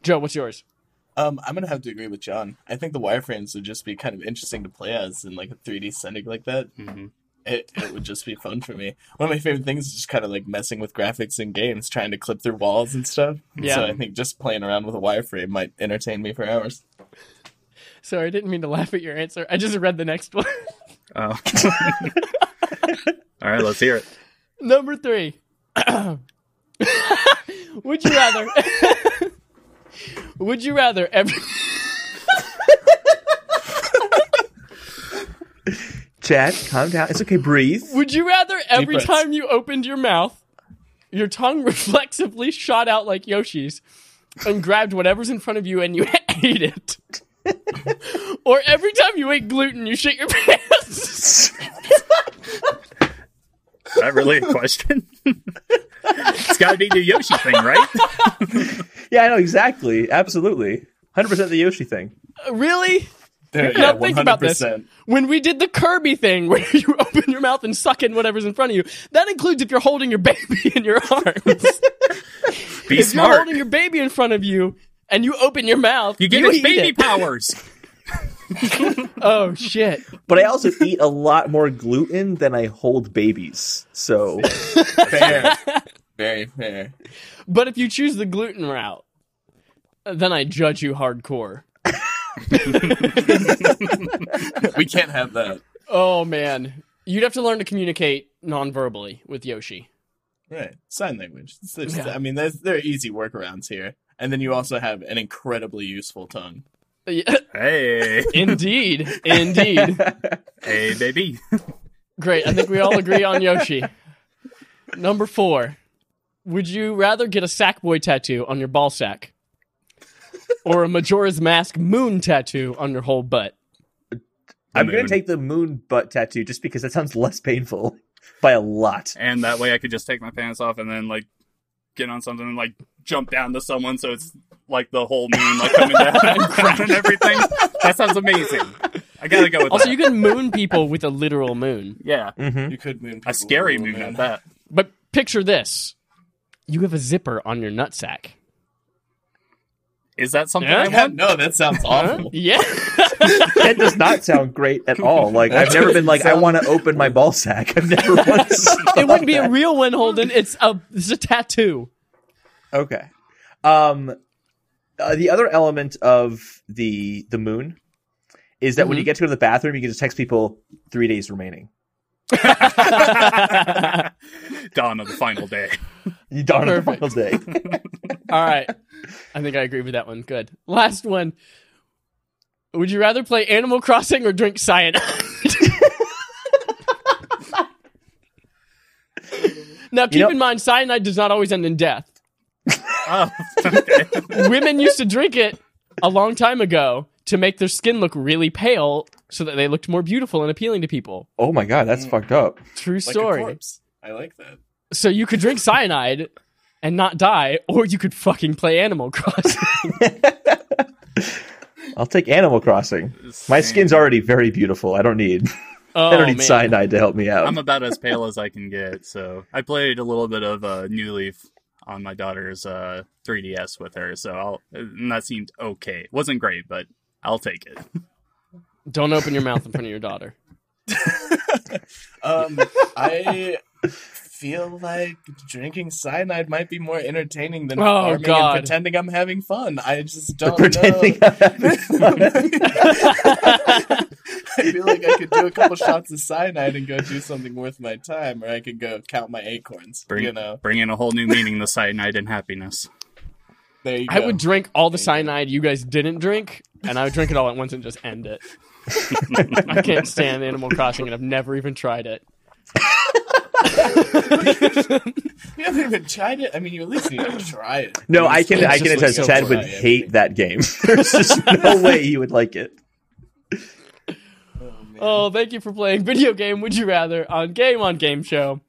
Joe, what's yours? Um, I'm gonna have to agree with John. I think the wireframes would just be kind of interesting to play as in like a 3D setting like that. hmm It, it would just be fun for me. One of my favorite things is just kind of like messing with graphics in games, trying to clip through walls and stuff. Yeah. So I think just playing around with a wireframe might entertain me for hours. Sorry, I didn't mean to laugh at your answer. I just read the next one. Oh. All right, let's hear it. Number three. would you rather? would you rather every? Chad, calm down. It's okay. Breathe. Would you rather every breaths. time you opened your mouth, your tongue reflexively shot out like Yoshi's and grabbed whatever's in front of you and you ate it? or every time you ate gluten, you shit your pants? Is that really a question? It's got to be the Yoshi thing, right? Yeah, I know exactly. Absolutely. Hundred percent the Yoshi thing. Uh, really? There, Now yeah, think about this. When we did the Kirby thing where you open your mouth and suck in whatever's in front of you, that includes if you're holding your baby in your arms. Be if you're holding your baby in front of you and you open your mouth, You get eat his baby it. powers. Oh shit. But I also eat a lot more gluten than I hold babies. So Fair. Very fair. But if you choose the gluten route, then I judge you hardcore. We can't have that. Oh man, you'd have to learn to communicate non-verbally with Yoshi. Right. Sign language. It's- it's- Yeah. I mean, there's, there are easy workarounds here. And then you also have an incredibly useful tongue. Yeah, Hey, Indeed, indeed. hey, baby. Great. I think we all agree on Yoshi. Number four. Would you rather get a Sackboy tattoo on your ball sack, or a Majora's Mask moon tattoo on your whole butt? I'm gonna take the moon butt tattoo just because that sounds less painful by a lot. And that way I could just take my pants off and then like get on something and like jump down to someone so it's like the whole moon like coming down and crowning everything. That sounds amazing. I gotta go with that. Also, that. you can moon people with a literal moon. yeah, Mm-hmm. You could moon people a scary with moon at that. But picture this: you have a zipper on your nutsack. Is that something Yeah? I want? no, that sounds awful. Yeah. That does not sound great at all. Like I've never been like I want to open my ball sack. I've never once. it wouldn't be a real one, Holden. It's a it's a tattoo. Okay. Um, uh, the other element of the the moon is that when you get to go to the bathroom, you can just text people three days remaining. Dawn of the final day. You dawn on the final day. All right. I think I agree with that one. Good. Last one. Would you rather play Animal Crossing or drink cyanide? now, keep know- in mind, cyanide does not always end in death. Oh, okay. Women used to drink it a long time ago to make their skin look really pale so that they looked more beautiful and appealing to people. Oh my god, that's fucked up. True Like story. a corpse. I like that. So you could drink cyanide and not die, or you could fucking play Animal Crossing. I'll take Animal Crossing. My skin's already very beautiful. I don't need Oh, I don't need man. cyanide to help me out. I'm about as pale as I can get. So I played a little bit of uh, New Leaf on my daughter's uh, 3DS with her. So I'll, and that seemed okay. It wasn't great, but I'll take it. Don't open your mouth in front of your daughter. Um, I feel like drinking cyanide might be more entertaining than Oh, farming God. and pretending I'm having fun. I just don't Pretending know. I'm having fun. I feel like I could do a couple shots of cyanide and go do something worth my time, or I could go count my acorns. Bring, you know, bring in a whole new meaning to cyanide and happiness. there you go. I would drink all the cyanide you guys didn't drink, and I would drink it all at once and just end it. I can't stand Animal Crossing, and I've never even tried it. You haven't even tried it. I mean, you at least need to try it. No, I It's can I can like attest so Chad would dry. hate that game. There's just no way he would like it. Oh, oh, thank you for playing video game Would You Rather on Game on Game Show.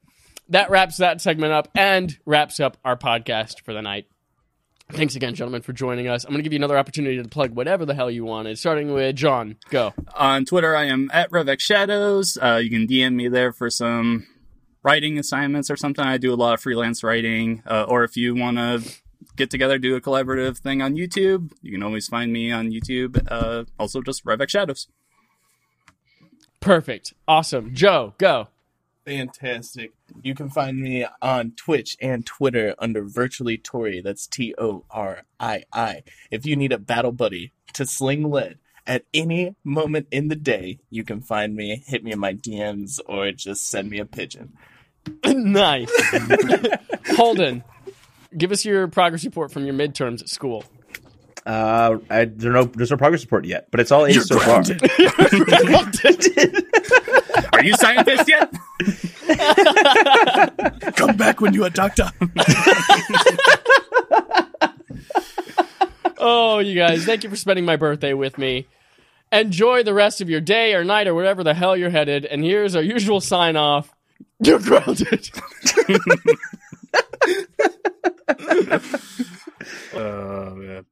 That wraps that segment up and wraps up our podcast for the night. Thanks again, gentlemen, for joining us. I'm going to give you another opportunity to plug whatever the hell you wanted, starting with John. Go. On Twitter, I am at Revex Shadows. Uh, you can DM me there for some writing assignments or something. I do a lot of freelance writing. Uh, or if you want to get together, do a collaborative thing on YouTube, you can always find me on YouTube. Uh, also, just Revex Shadows. Perfect. Awesome. Joe, go. Fantastic. You can find me on Twitch and Twitter under Virtually Torii. That's T O R I I. If you need a battle buddy to sling lead at any moment in the day, you can find me, hit me in my DMs, or just send me a pigeon. nice. Holden, give us your progress report from your midterms at school. Uh, I, there's no there's no progress report yet, but it's all A's so far. Are you scientist yet? Come back when you are doctor. Oh, you guys, thank you for spending my birthday with me. Enjoy the rest of your day or night or wherever the hell you're headed. And here's our usual sign off. You're grounded. Oh, man.